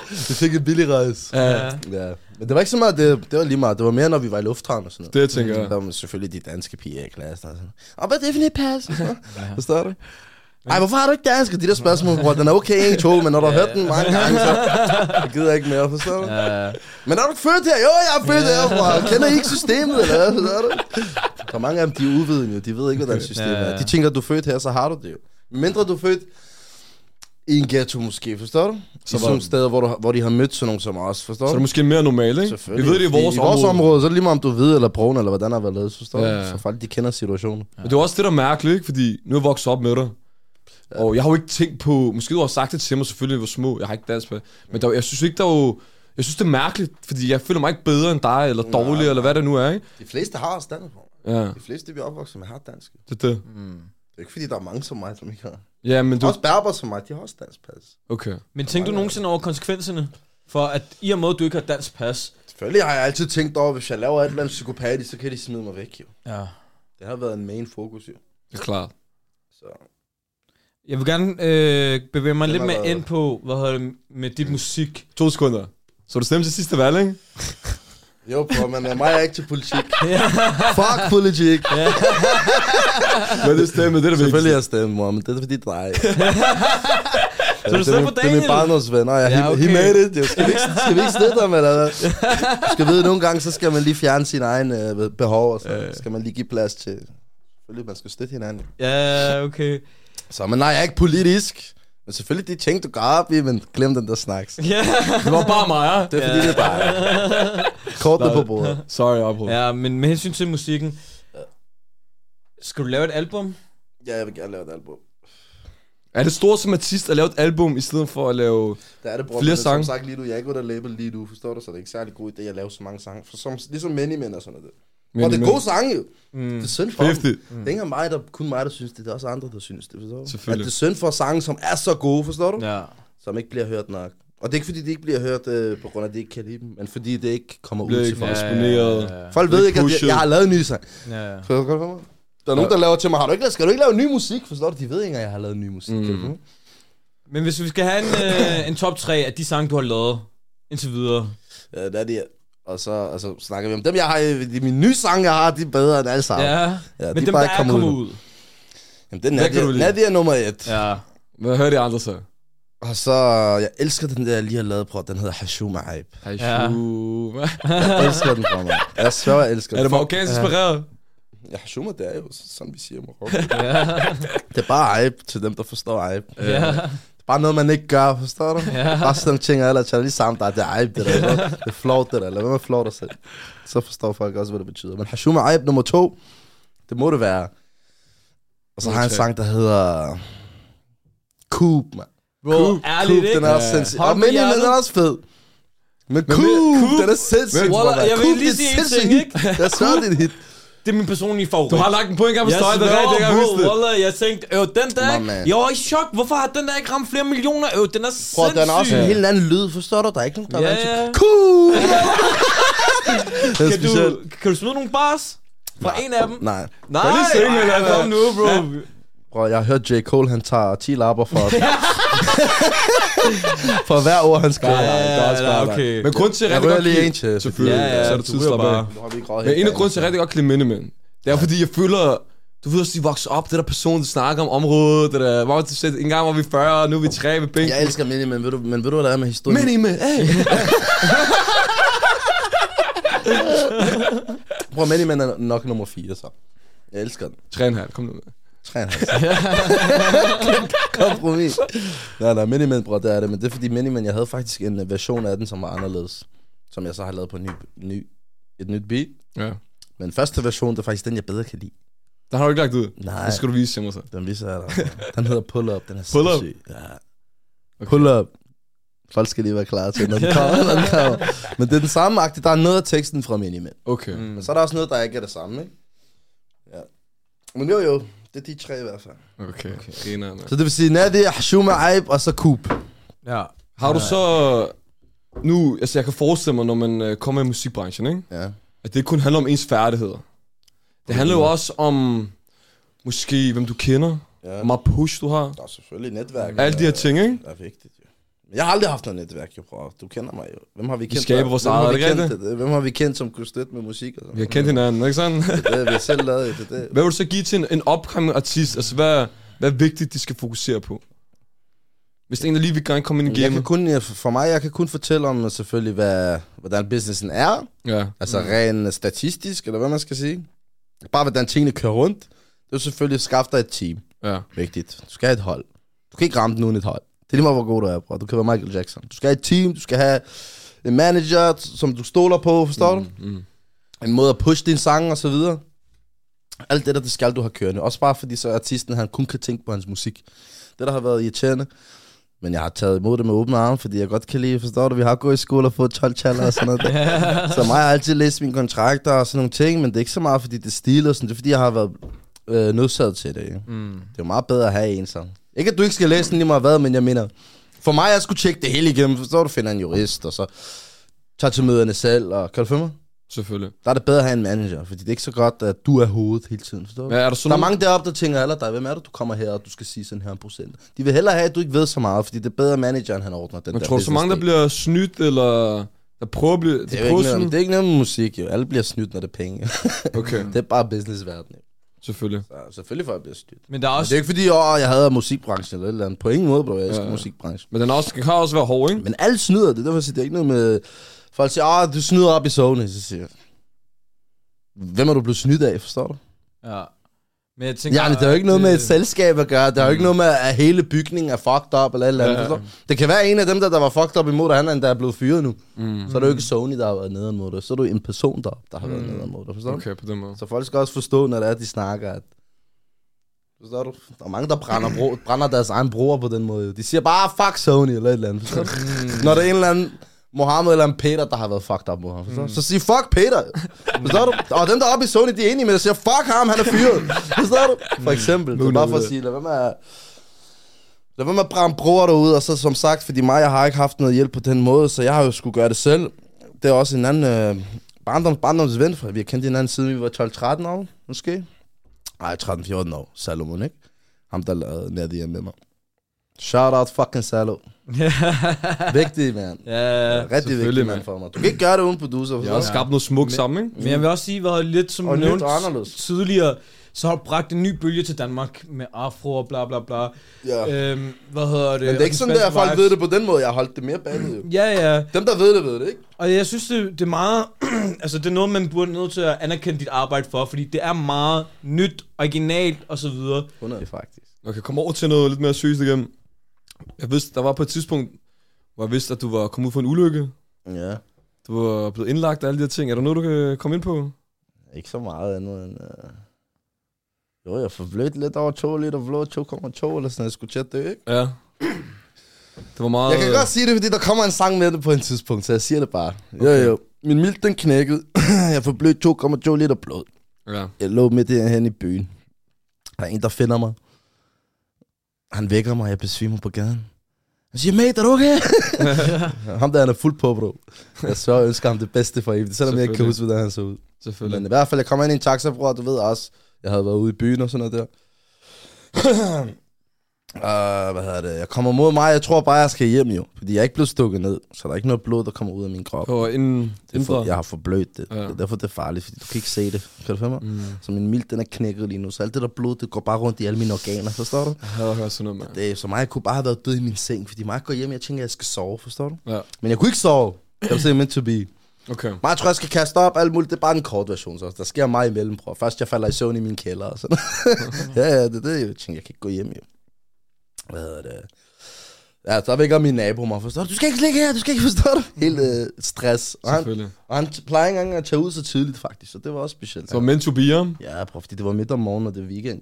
Speaker 4: Vi fik en billig rejse.
Speaker 3: Ja.
Speaker 4: Ja, men det var ikke så meget, det, det var lige meget. Det var mere, når vi var i lufthavn og sådan noget.
Speaker 2: Det jeg tænker jeg.
Speaker 4: Der var selvfølgelig de danske piger i klassen og hvad er det for et pas? Forstår du? Ej, hvorfor har du ikke dansk? De der spørgsmål, bror, den er okay, en, to, men når du har hørt den mange gange, så jeg gider jeg ikke mere, forstår du?
Speaker 3: Ja.
Speaker 4: Men er du født her? Jo, jeg er født her, bror. Kender I ikke systemet, eller hvad? Forstår du? Der er mange af dem, de er uvidende. De ved ikke, hvordan systemet
Speaker 3: Ja, ja.
Speaker 4: er. De tænker, at du er født her, så har du det jo. Mindre du er født i en ghetto måske, forstår du?
Speaker 2: Så
Speaker 4: I
Speaker 2: var-
Speaker 4: sådan nogle steder, hvor, du, hvor de har mødt sådan nogle som os, forstår
Speaker 2: Så er
Speaker 4: du?
Speaker 2: det måske mere normalt, ikke? Vi
Speaker 4: Selvfølgelig.
Speaker 2: ved det i vores,
Speaker 4: I vores område, så er det lige meget, om du hvid eller brun, eller hvordan har været lavet, forstår
Speaker 2: Ja,
Speaker 4: du?
Speaker 2: ja.
Speaker 4: Så folk, de kender situationen.
Speaker 2: Men det er også det, der er mærkeligt, ikke? Fordi nu er jeg vokset op med dig. Og jeg har jo ikke tænkt på... Måske du har sagt det til mig selvfølgelig, hvor små. Jeg har ikke dansk på. Men der, jeg synes ikke, der er jo... Jeg synes, det er mærkeligt, fordi jeg føler mig ikke bedre end dig, eller dårligere,
Speaker 4: nej.
Speaker 2: eller hvad det nu er, ikke?
Speaker 4: De fleste har også dansk, bror.
Speaker 2: Ja,
Speaker 4: De fleste, vi er opvokset med, har dansk. Det
Speaker 2: det er det.
Speaker 4: er ikke, fordi der er mange som mig, som ikke har.
Speaker 2: Ja, men
Speaker 4: Du... Også berber som mig, de har også dansk pas.
Speaker 2: Okay.
Speaker 3: Men tænkte du nogensinde over konsekvenserne? For at i og med, at du ikke har dansk pas.
Speaker 4: Selvfølgelig har jeg altid tænkt over, hvis jeg laver et eller andet psykopatisk, så kan de smide mig væk, jo.
Speaker 3: Ja.
Speaker 4: Det har været en main fokus, jo.
Speaker 2: Det er klart.
Speaker 4: Så
Speaker 3: Jeg vil gerne øh, bevæge mig lidt mere ind på, hvad hedder det, med dit musik.
Speaker 2: To sekunder. Så du stemte til sidste valg, ikke?
Speaker 4: Jo, bro, men uh, mig er ikke til politik. Fuck politik.
Speaker 2: Men det stemmer, det er det
Speaker 4: Selvfølgelig jeg stemme, mor, men det er fordi, det dig.
Speaker 3: Så du
Speaker 4: det, er
Speaker 3: stemmer på
Speaker 4: det er min
Speaker 3: Daniel?
Speaker 4: barndomsven. Nå, ja,
Speaker 3: okay.
Speaker 4: he made it. Jo. Skal, vi ikke, skal vi ikke støtte ham, eller hvad? Du skal vide, nogle gange, så skal man lige fjerne sine egne øh, behov, og så
Speaker 2: Ja.
Speaker 4: skal man lige give plads til... Selvfølgelig, man skal støtte hinanden.
Speaker 3: Ja, okay.
Speaker 4: Så, men nej, jeg er ikke politisk. Men selvfølgelig de ting, du går op i, men glem den der snacks.
Speaker 3: Ja.
Speaker 2: Det var bare mig,
Speaker 4: Det er fordi, det er dig. Kortene på bordet.
Speaker 2: Sorry, jeg afbrød.
Speaker 3: ja, men med hensyn til musikken, skal du lave et album?
Speaker 4: Ja, jeg vil gerne lave et album.
Speaker 2: Er det stort som artist at lave et album, i stedet for at lave...
Speaker 4: Der er det, bror.
Speaker 2: Flere sange.
Speaker 4: Som sagt lige nu, jeg er ikke under label lige nu, forstår du? Så det er ikke særlig god idé at lave så mange sange. For som, ligesom Many Men og sådan noget. Og det er gode sange jo.
Speaker 3: Mm.
Speaker 4: Det er synd for dem.
Speaker 2: 50.
Speaker 4: Det er ikke mig, der, kun mig, der synes det. Det er også andre, der synes det, forstår du? At det er synd for sange, som er så gode, forstår du?
Speaker 3: Ja.
Speaker 4: Som ikke bliver hørt nok. Og det er ikke fordi, de ikke bliver hørt øh, på grund af, at de ikke kan lide dem, men fordi det ikke kommer ud til folk.
Speaker 2: eksponeret.
Speaker 3: Ja, ja,
Speaker 4: Folk
Speaker 2: Bliver
Speaker 4: ved
Speaker 2: ikke
Speaker 4: at jeg, jeg har lavet en ny sang.
Speaker 3: ja. ja.
Speaker 4: Kan du godt for mig? Der er nogen, der laver til mig, har du ikke, lavet- skal du ikke lave ny musik? Forstår du? De ved ikke at jeg har lavet ny musik.
Speaker 2: Mm.
Speaker 4: Mm.
Speaker 3: Men hvis vi skal have en, øh, en top 3 af de sange, du har lavet indtil videre.
Speaker 4: Ja, det er det. Og så altså, snakker vi om dem, jeg har. i- De, mine nye sange, jeg har, de er bedre end alle sammen.
Speaker 3: Ja,
Speaker 4: Ja,
Speaker 3: men
Speaker 4: de
Speaker 3: dem,
Speaker 4: er
Speaker 3: der
Speaker 4: bare
Speaker 3: er
Speaker 4: ikke kommet
Speaker 3: kommet
Speaker 4: ud.
Speaker 3: ud.
Speaker 4: Jamen, det er Nadia, er nummer et. Ja.
Speaker 2: Hvad hører de andre så?
Speaker 4: Og så, jeg elsker den der, jeg lige har lavet, på. Den hedder Hashuma Aib.
Speaker 2: Hej,
Speaker 3: Ja.
Speaker 4: Jeg elsker den fra mig. Jeg svær, jeg elsker
Speaker 2: Er
Speaker 4: den.
Speaker 2: det marokkansk inspireret?
Speaker 4: Ja, Hashuma, det er jo sådan, vi siger i Marokko.
Speaker 3: Ja.
Speaker 4: Det er bare Aib til dem, der forstår Aib.
Speaker 3: Ja.
Speaker 4: Bare noget, man ikke gør, forstår du?
Speaker 3: Ja.
Speaker 4: Bare sådan ting, og ellers er lige sammen, der er det Aib, det der. Det er flot, det der. Lad være med at flå dig selv. Så forstår folk også, hvad det betyder. Men Hashuma Aib nummer to, det må det være. Og så har jeg en sang, der hedder... Coop, man.
Speaker 3: Bro,
Speaker 4: Coop,
Speaker 3: ærligt,
Speaker 4: Coop,
Speaker 3: ikke?
Speaker 4: den er også
Speaker 2: Ja.
Speaker 4: sindssyg. Og men den er også fed. Men Coop,
Speaker 2: Coop-
Speaker 4: den er sindssyg.
Speaker 3: Jeg vil lige sige en ting, ikke?
Speaker 4: Det er svært, det er et hit.
Speaker 3: Det er min personlige favorit.
Speaker 2: Du har lagt på en gang på
Speaker 3: Jeg
Speaker 2: støj, det er rigtigt, jeg det.
Speaker 3: Wallah, jeg tænkte, øh, den der, ikke? jeg var i chok. Hvorfor har den der ikke ramt flere millioner? Øh, den er sindssyg.
Speaker 4: Prøv, den er også en helt anden lyd, forstår du? Der er ikke nogen, der
Speaker 3: Ja,
Speaker 4: er
Speaker 3: ja.
Speaker 4: Er
Speaker 3: Kan du, kan du smide nogle bars fra en af dem?
Speaker 4: Nej.
Speaker 3: Nej,
Speaker 2: lige synge, eller hvad?
Speaker 3: kom nu, bro.
Speaker 4: Bro, jeg har hørt J. Cole, han tager 10 lapper for, for hver ord, han skriver.
Speaker 2: Ja, ja,
Speaker 3: Ja,
Speaker 2: det er også
Speaker 3: ja,
Speaker 2: bare
Speaker 3: okay.
Speaker 2: Men grund til, at jeg rigtig godt
Speaker 4: lige
Speaker 2: kan
Speaker 4: en til.
Speaker 2: Selvfølgelig,
Speaker 3: Ja, ja,
Speaker 2: så er det
Speaker 3: bare.
Speaker 2: Men en af grunden til, at jeg rigtig godt kan lide Miniman, det er fordi, jeg føler, du ved også, de vokser op, det der person, der snakker om området, det der, hvor du sagde, en gang var vi 40, og nu er vi 3 ved bænken.
Speaker 4: Jeg elsker Mini, men ved du, men ved du hvad der er med historien?
Speaker 2: Miniman, hey!
Speaker 4: Bror, Mini Man er nok nummer 4, så. Jeg elsker den.
Speaker 2: 3,5, kom nu med.
Speaker 4: 3,5. Kompromis. Nej, nej, Mini Man, bror, det er det. Men det er fordi Mini Man, jeg havde faktisk en øh, version af den, som var anderledes. Som jeg så har lavet på en ny, ny, et nyt beat.
Speaker 2: Ja.
Speaker 4: Men første version, det er faktisk den, jeg bedre kan lide.
Speaker 2: Den har du ikke lagt ud.
Speaker 4: Nej.
Speaker 2: Det skal du vise til mig så.
Speaker 4: Den viser jeg dig. Den hedder Pull Up. Den er
Speaker 2: Pull Up?
Speaker 4: Ja. Okay. Pull Up. Folk skal lige være klar til, når den kommer. når den kommer. Men det er den samme agtige. Der er noget af teksten fra Miniman.
Speaker 2: Okay.
Speaker 3: Mm.
Speaker 4: Men så er der også noget, der ikke er det samme, ikke? Ja. Men jo jo, det er de tre i hvert fald.
Speaker 2: Okay. okay. Griner.
Speaker 4: Så det vil sige Nadia, Hashuma Aib og så Coop.
Speaker 3: Ja.
Speaker 2: Har du så... Nu, altså jeg kan forestille mig, når man øh, kommer i musikbranchen, ikke?
Speaker 4: Ja.
Speaker 2: at det ikke kun handler om ens færdigheder. Det handler jo også om, måske, hvem du kender,
Speaker 4: ja.
Speaker 2: hvor meget push du har.
Speaker 4: Der er selvfølgelig netværk.
Speaker 2: Alle de her ting, ikke?
Speaker 4: Det er vigtigt, jeg har aldrig haft noget netværk, jo, bror. Du kender mig jo. Hvem har vi kendt?
Speaker 2: skaber
Speaker 4: der-
Speaker 2: vores eget,
Speaker 4: vi
Speaker 2: ikke
Speaker 4: kendt, det? Hvem har vi kendt, som kunne støtte med musik? Og sådan
Speaker 2: Vi har kendt hinanden, ikke sådan?
Speaker 4: Det, er det, vi har selv lavet det. det.
Speaker 2: Hvad vil du så give til en, en upcoming artist? Altså, hvad, hvad er vigtigt, de skal fokusere på? Hvis det er en, der lige vil gerne komme ind i
Speaker 4: Jeg kan
Speaker 2: gamet.
Speaker 4: kun, jeg- for mig, jeg kan kun fortælle om selvfølgelig, hvad, hvordan businessen er.
Speaker 2: Ja.
Speaker 4: Altså mm. rent statistisk, eller hvad man skal sige. Bare hvordan tingene kører rundt. Det er selvfølgelig at skaffe dig et team.
Speaker 2: Ja.
Speaker 4: Vigtigt. Du skal have et hold. Du kan ikke ramme den uden et hold. Det er lige meget, hvor god du er, bror. Du kan være Michael Jackson. Du skal have et team, du skal have en manager, som du stoler på, forstår mm. du?
Speaker 2: Mm.
Speaker 4: En måde at pushe din sang og så videre. Alt det der, det skal du have kørende. Også bare fordi så artisten, han kun kan tænke på hans musik. Det, der har været irriterende. Men jeg har taget imod det med åbne arme, fordi jeg godt kan lide, forstår du? Vi har gået i skole og fået 12 challer og sådan noget. så mig har altid læst mine kontrakter og sådan nogle ting, men det er ikke så meget, fordi det er stil og sådan. Det er fordi, jeg har været øh, nødsaget til det.
Speaker 3: Mm.
Speaker 4: Det er jo meget bedre at have en sang. Ikke at du ikke skal læse den lige meget hvad, men jeg mener, for mig, jeg skulle tjekke det hele igennem. Forstår du, finder en jurist, og så tager til møderne selv, og kan du følge mig?
Speaker 2: Selvfølgelig.
Speaker 4: Der er det bedre at have en manager, fordi det er ikke så godt, at du er hovedet hele tiden, forstår du?
Speaker 2: Men er der så
Speaker 4: Der er mange deroppe, der tænker, eller dig, hvem er det, du kommer her, og du skal sige sådan her en procent. De vil hellere have, at du ikke ved så meget, fordi det er bedre, at manageren han ordner den
Speaker 2: Men
Speaker 4: der
Speaker 2: tror du så mange, der bliver snydt, eller Der prøver at blive...
Speaker 4: Det
Speaker 2: De
Speaker 4: er, jo ikke noget,
Speaker 2: sådan...
Speaker 4: det er ikke noget med musik, jo. Alle bliver snydt, når det er penge.
Speaker 2: Okay,
Speaker 4: det er bare businessverden, jo.
Speaker 2: Selvfølgelig.
Speaker 4: Så selvfølgelig folk bliver snydt.
Speaker 3: Men der er
Speaker 4: Og
Speaker 3: også...
Speaker 4: det er ikke fordi, åh, jeg havde musikbranchen eller et eller andet. På ingen måde, bro. Jeg elsker
Speaker 2: Ja.
Speaker 4: musikbranchen.
Speaker 2: Men den, er også, kan også være hård, ikke?
Speaker 4: Men alle snyder det. Derfor siger jeg, det er ikke noget med... Folk siger, åh, du snyder op i Sony. Så siger jeg, hvem er du blevet snydt af, forstår du?
Speaker 3: Ja. Men jeg tænker...
Speaker 4: Ja, det er jo ikke noget med et
Speaker 3: øh,
Speaker 4: selskab at gøre. Der er jo ikke noget med, at hele bygningen er fucked up eller et eller andet.
Speaker 2: Ja.
Speaker 4: Ja. Det kan være en af dem, der, der var fucked up imod dig, han er endda blevet fyret nu.
Speaker 2: Mm.
Speaker 4: Så er det jo ikke Sony, der har været nede mod dig. Så er du en person, der, der har været nede mod dig. Forstår?
Speaker 2: Okay, på den måde.
Speaker 4: Så folk skal også forstå, når det er, de snakker, at... Forstår du? Der er mange, der brænder, bro, brænder deres egen bror på den måde. De siger bare, fuck Sony eller et eller andet. Forstår du? når det er en eller anden Mohammed eller en Peter, der har været fucked up mod ham. Du? Så sig fuck Peter. Forstår du? Og dem, der er oppe i Sony, de er enige med dig, siger, fuck ham, han er fyret. Forstår du? For eksempel. Det er bare for at sige, lad være med at... Lad være med at brænde broer derude, og så som sagt, fordi mig, jeg har ikke haft noget hjælp på den måde, så jeg har jo skulle gøre det selv. Det er også en anden øh, barndoms, barndomsven, for vi har kendt hinanden siden vi var 12-13 år, måske. Nej, 13-14 år, Salomon, ikke? Ham, der lavede nær hjemme med mig. Shout out fucking Salo. Vigtig, mand.
Speaker 3: Ja,
Speaker 4: Rigtig vigtig,
Speaker 2: mand.
Speaker 4: for mig. Du kan ikke gøre det uden producer.
Speaker 2: Jeg har også skabt noget smukt sammen, ikke?
Speaker 3: Men jeg vil også sige, hvad lidt som
Speaker 4: Og
Speaker 3: nævnt tidligere, så har du bragt en ny bølge til Danmark med afro og bla bla bla.
Speaker 4: Ja.
Speaker 3: Øhm, hvad hedder det?
Speaker 4: Men det er ikke sådan, at folk
Speaker 3: vibes.
Speaker 4: ved det på den måde. Jeg har holdt det mere bagud, jo.
Speaker 3: Ja, ja.
Speaker 4: Dem, der ved det, ved det, ikke?
Speaker 3: Og jeg synes, det, det er meget... altså, det er noget, man burde nødt til at anerkende dit arbejde for, fordi det er meget nyt, originalt og så videre.
Speaker 4: 100 faktisk.
Speaker 2: Okay, kom over til noget lidt mere seriøst igen. Jeg vidste, der var på et tidspunkt, hvor jeg vidste, at du var kommet ud for en ulykke.
Speaker 4: Ja.
Speaker 2: Du var blevet indlagt og alle de her ting. Er der noget, du kan komme ind på?
Speaker 4: Ikke så meget andet end... Uh... Jo, jeg forblødte lidt over 2 liter blod, 2,2 eller sådan, jeg skulle til at dø, ikke?
Speaker 2: Ja. Det var meget...
Speaker 4: Jeg kan godt sige det, fordi der kommer en sang med det på en tidspunkt, så jeg siger det bare. Jo, jo. Min mild, den knækkede. jeg forblødte 2,2 liter blod.
Speaker 2: Ja.
Speaker 4: Jeg lå midt hen i byen. Der er en, der finder mig. Han vækker mig, jeg besvimer på gaden. Han siger, mate, er du okay? ham der, han er fuld på, bro. Jeg så ønsker ham det bedste for evigt, selvom jeg ikke kan huske, hvordan han så ud.
Speaker 2: Selvfølgelig.
Speaker 4: Men i hvert fald, jeg kommer ind i en taxa, bror, du ved også. Jeg havde været ude i byen og sådan noget der. Uh, hvad hedder det? Jeg kommer mod mig, jeg tror bare, jeg skal hjem jo. Fordi jeg er ikke blevet stukket ned, så der er ikke noget blod, der kommer ud af min krop.
Speaker 2: Og inden,
Speaker 4: Det er for, jeg har forblødt det.
Speaker 2: Ja.
Speaker 4: Det. er derfor, det er farligt, fordi du kan ikke se det. Kan du følge mig?
Speaker 2: Mm.
Speaker 4: Så min mild, den er knækket lige nu. Så alt det der blod, det går bare rundt i alle mine organer, forstår du?
Speaker 2: Jeg havde hørt sådan noget, mand.
Speaker 4: Det så mig, jeg kunne bare have været død i min seng, fordi mig går hjem, jeg tænker, jeg skal sove, forstår du?
Speaker 2: Ja.
Speaker 4: Men jeg kunne ikke sove. Jeg var simpelthen meant to be.
Speaker 2: Okay.
Speaker 4: Mig jeg tror, jeg skal kaste op, alt muligt. Det er bare en kort version, så der sker mig imellem, bror. Først, jeg falder i søvn i min kælder og sådan ja, ja, det er det, jeg tænker, jeg kan ikke gå hjem, jo. Hvad hedder det? Ja, så vækker min nabo mig, forstår du? Du skal ikke ligge her, du skal ikke forstå det. Helt øh, stress. Og han, og han plejer ikke engang at tage ud så tidligt, faktisk, så det var også specielt.
Speaker 2: Så meant to be, ja.
Speaker 4: Ja, bror, fordi det var midt om morgenen, og det er weekend.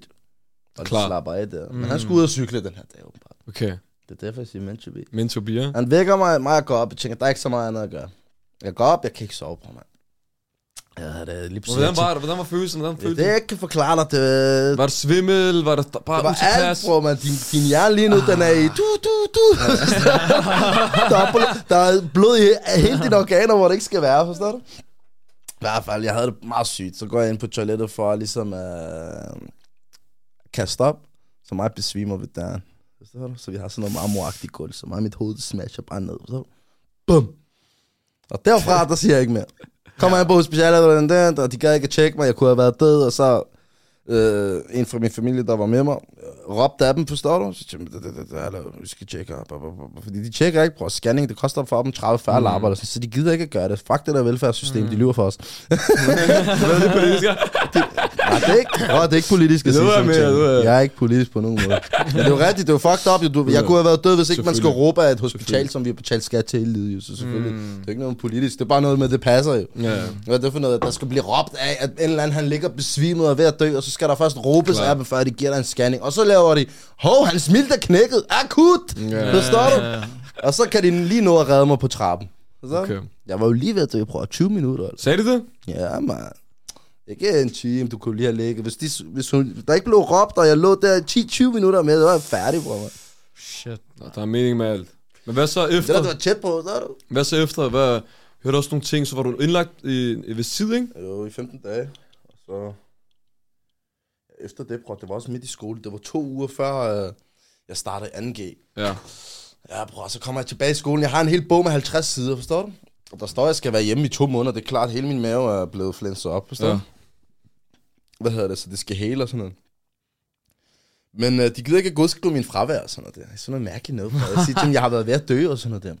Speaker 4: Og
Speaker 2: Klar.
Speaker 4: de slapper af der. Men han skulle ud og cykle den her dag, åbenbart.
Speaker 2: Okay.
Speaker 4: Det er derfor, jeg siger meant to be.
Speaker 2: Meant to be.
Speaker 4: Han vækker mig, mig jeg går op, jeg tænker, der er ikke så meget andet at gøre. Jeg går op, jeg kan ikke sove, bror, mand. Ja, det er lige pludselig.
Speaker 2: Hvordan var, hvordan var følelsen? Hvordan
Speaker 4: det,
Speaker 2: følte
Speaker 4: det, jeg kan forklare dig, det,
Speaker 2: Var det svimmel? Var det bare
Speaker 4: det var alt, bror, man. Din, din hjerne lige nu, den er i du, du, du. der, er, blod- der er blod i hele dine organer, hvor det ikke skal være, forstår du? I hvert fald, jeg havde det meget sygt. Så går jeg ind på toilettet for ligesom at øh, kaste op, så mig besvimer ved døren. Forstår du? Så vi har sådan noget marmoragtigt gulv, så mig mit hoved det smasher bare ned. Forstår du? Bum! Og derfra, der siger jeg ikke mere. Kommer jeg på hospitalet, og den der, og de gad ikke at tjekke mig, jeg kunne have været død, og så øh, en fra min familie, der var med mig, råbte af dem, forstår du? Så det, det, det, det, det, vi skal tjekke. Fordi de tjekker ikke, bror. Scanning, det koster for dem 30-40 mm. lapper, eller sådan, så de gider ikke at gøre det. Fuck det der velfærdssystem, mm. de lyver for os. Nej, det er ikke, bror, det er ikke politisk at
Speaker 2: Det
Speaker 4: sige sådan
Speaker 2: med, det jeg.
Speaker 4: Er ikke politisk på nogen måde. Men det er jo rigtigt, det er jo fucked up. Du, jeg kunne have været død, hvis ikke man skulle råbe af et hospital, som vi har betalt skat til hele livet. Så selvfølgelig, mm. det er ikke noget politisk. Det er bare noget med, det passer jo.
Speaker 2: Ja.
Speaker 4: Hvad er det for noget? Der skal blive råbt af, at en eller anden han ligger besvimet og er ved at dø, og så skal der først råbes af dem, før de giver dig en scanning. Og så laver de, hov, hans smilt er knækket, akut!
Speaker 2: Ja.
Speaker 4: Forstår du? Og så kan de lige nå at redde mig på trappen. Du?
Speaker 2: Okay.
Speaker 4: Jeg var jo lige ved at dø, prøv 20 minutter. Altså.
Speaker 2: Sagde de det?
Speaker 4: Ja, man. Ikke en time, du kunne lige have ligget. Hvis, de, hvis hun, der ikke blev råbt, og jeg lå der i 10-20 minutter med, så var jeg færdig, bror.
Speaker 3: Shit.
Speaker 2: Nå, der er mening med alt. Men hvad så
Speaker 4: Det der,
Speaker 2: efter?
Speaker 4: det var tæt på, så du.
Speaker 2: Hvad så efter? Hvad, hørte også nogle ting, så var du indlagt i, i ved side, ikke?
Speaker 4: Jo, i 15 dage. Og så... Efter det, bror, det var også midt i skole. Det var to uger før, øh, jeg startede 2G.
Speaker 2: Ja.
Speaker 4: Ja, bror, så kommer jeg tilbage i skolen. Jeg har en hel bog med 50 sider, forstår du? Og der står, at jeg skal være hjemme i to måneder. Det er klart, at hele min mave er blevet flænset op. Forstår
Speaker 2: Ja.
Speaker 4: Hvad hedder det? Så det skal hele og sådan noget. Men øh, de gider ikke at godskrive min fravær og sådan noget der. Sådan noget mærkeligt noget. Jeg siger til dem, jeg har været ved at dø og sådan noget der.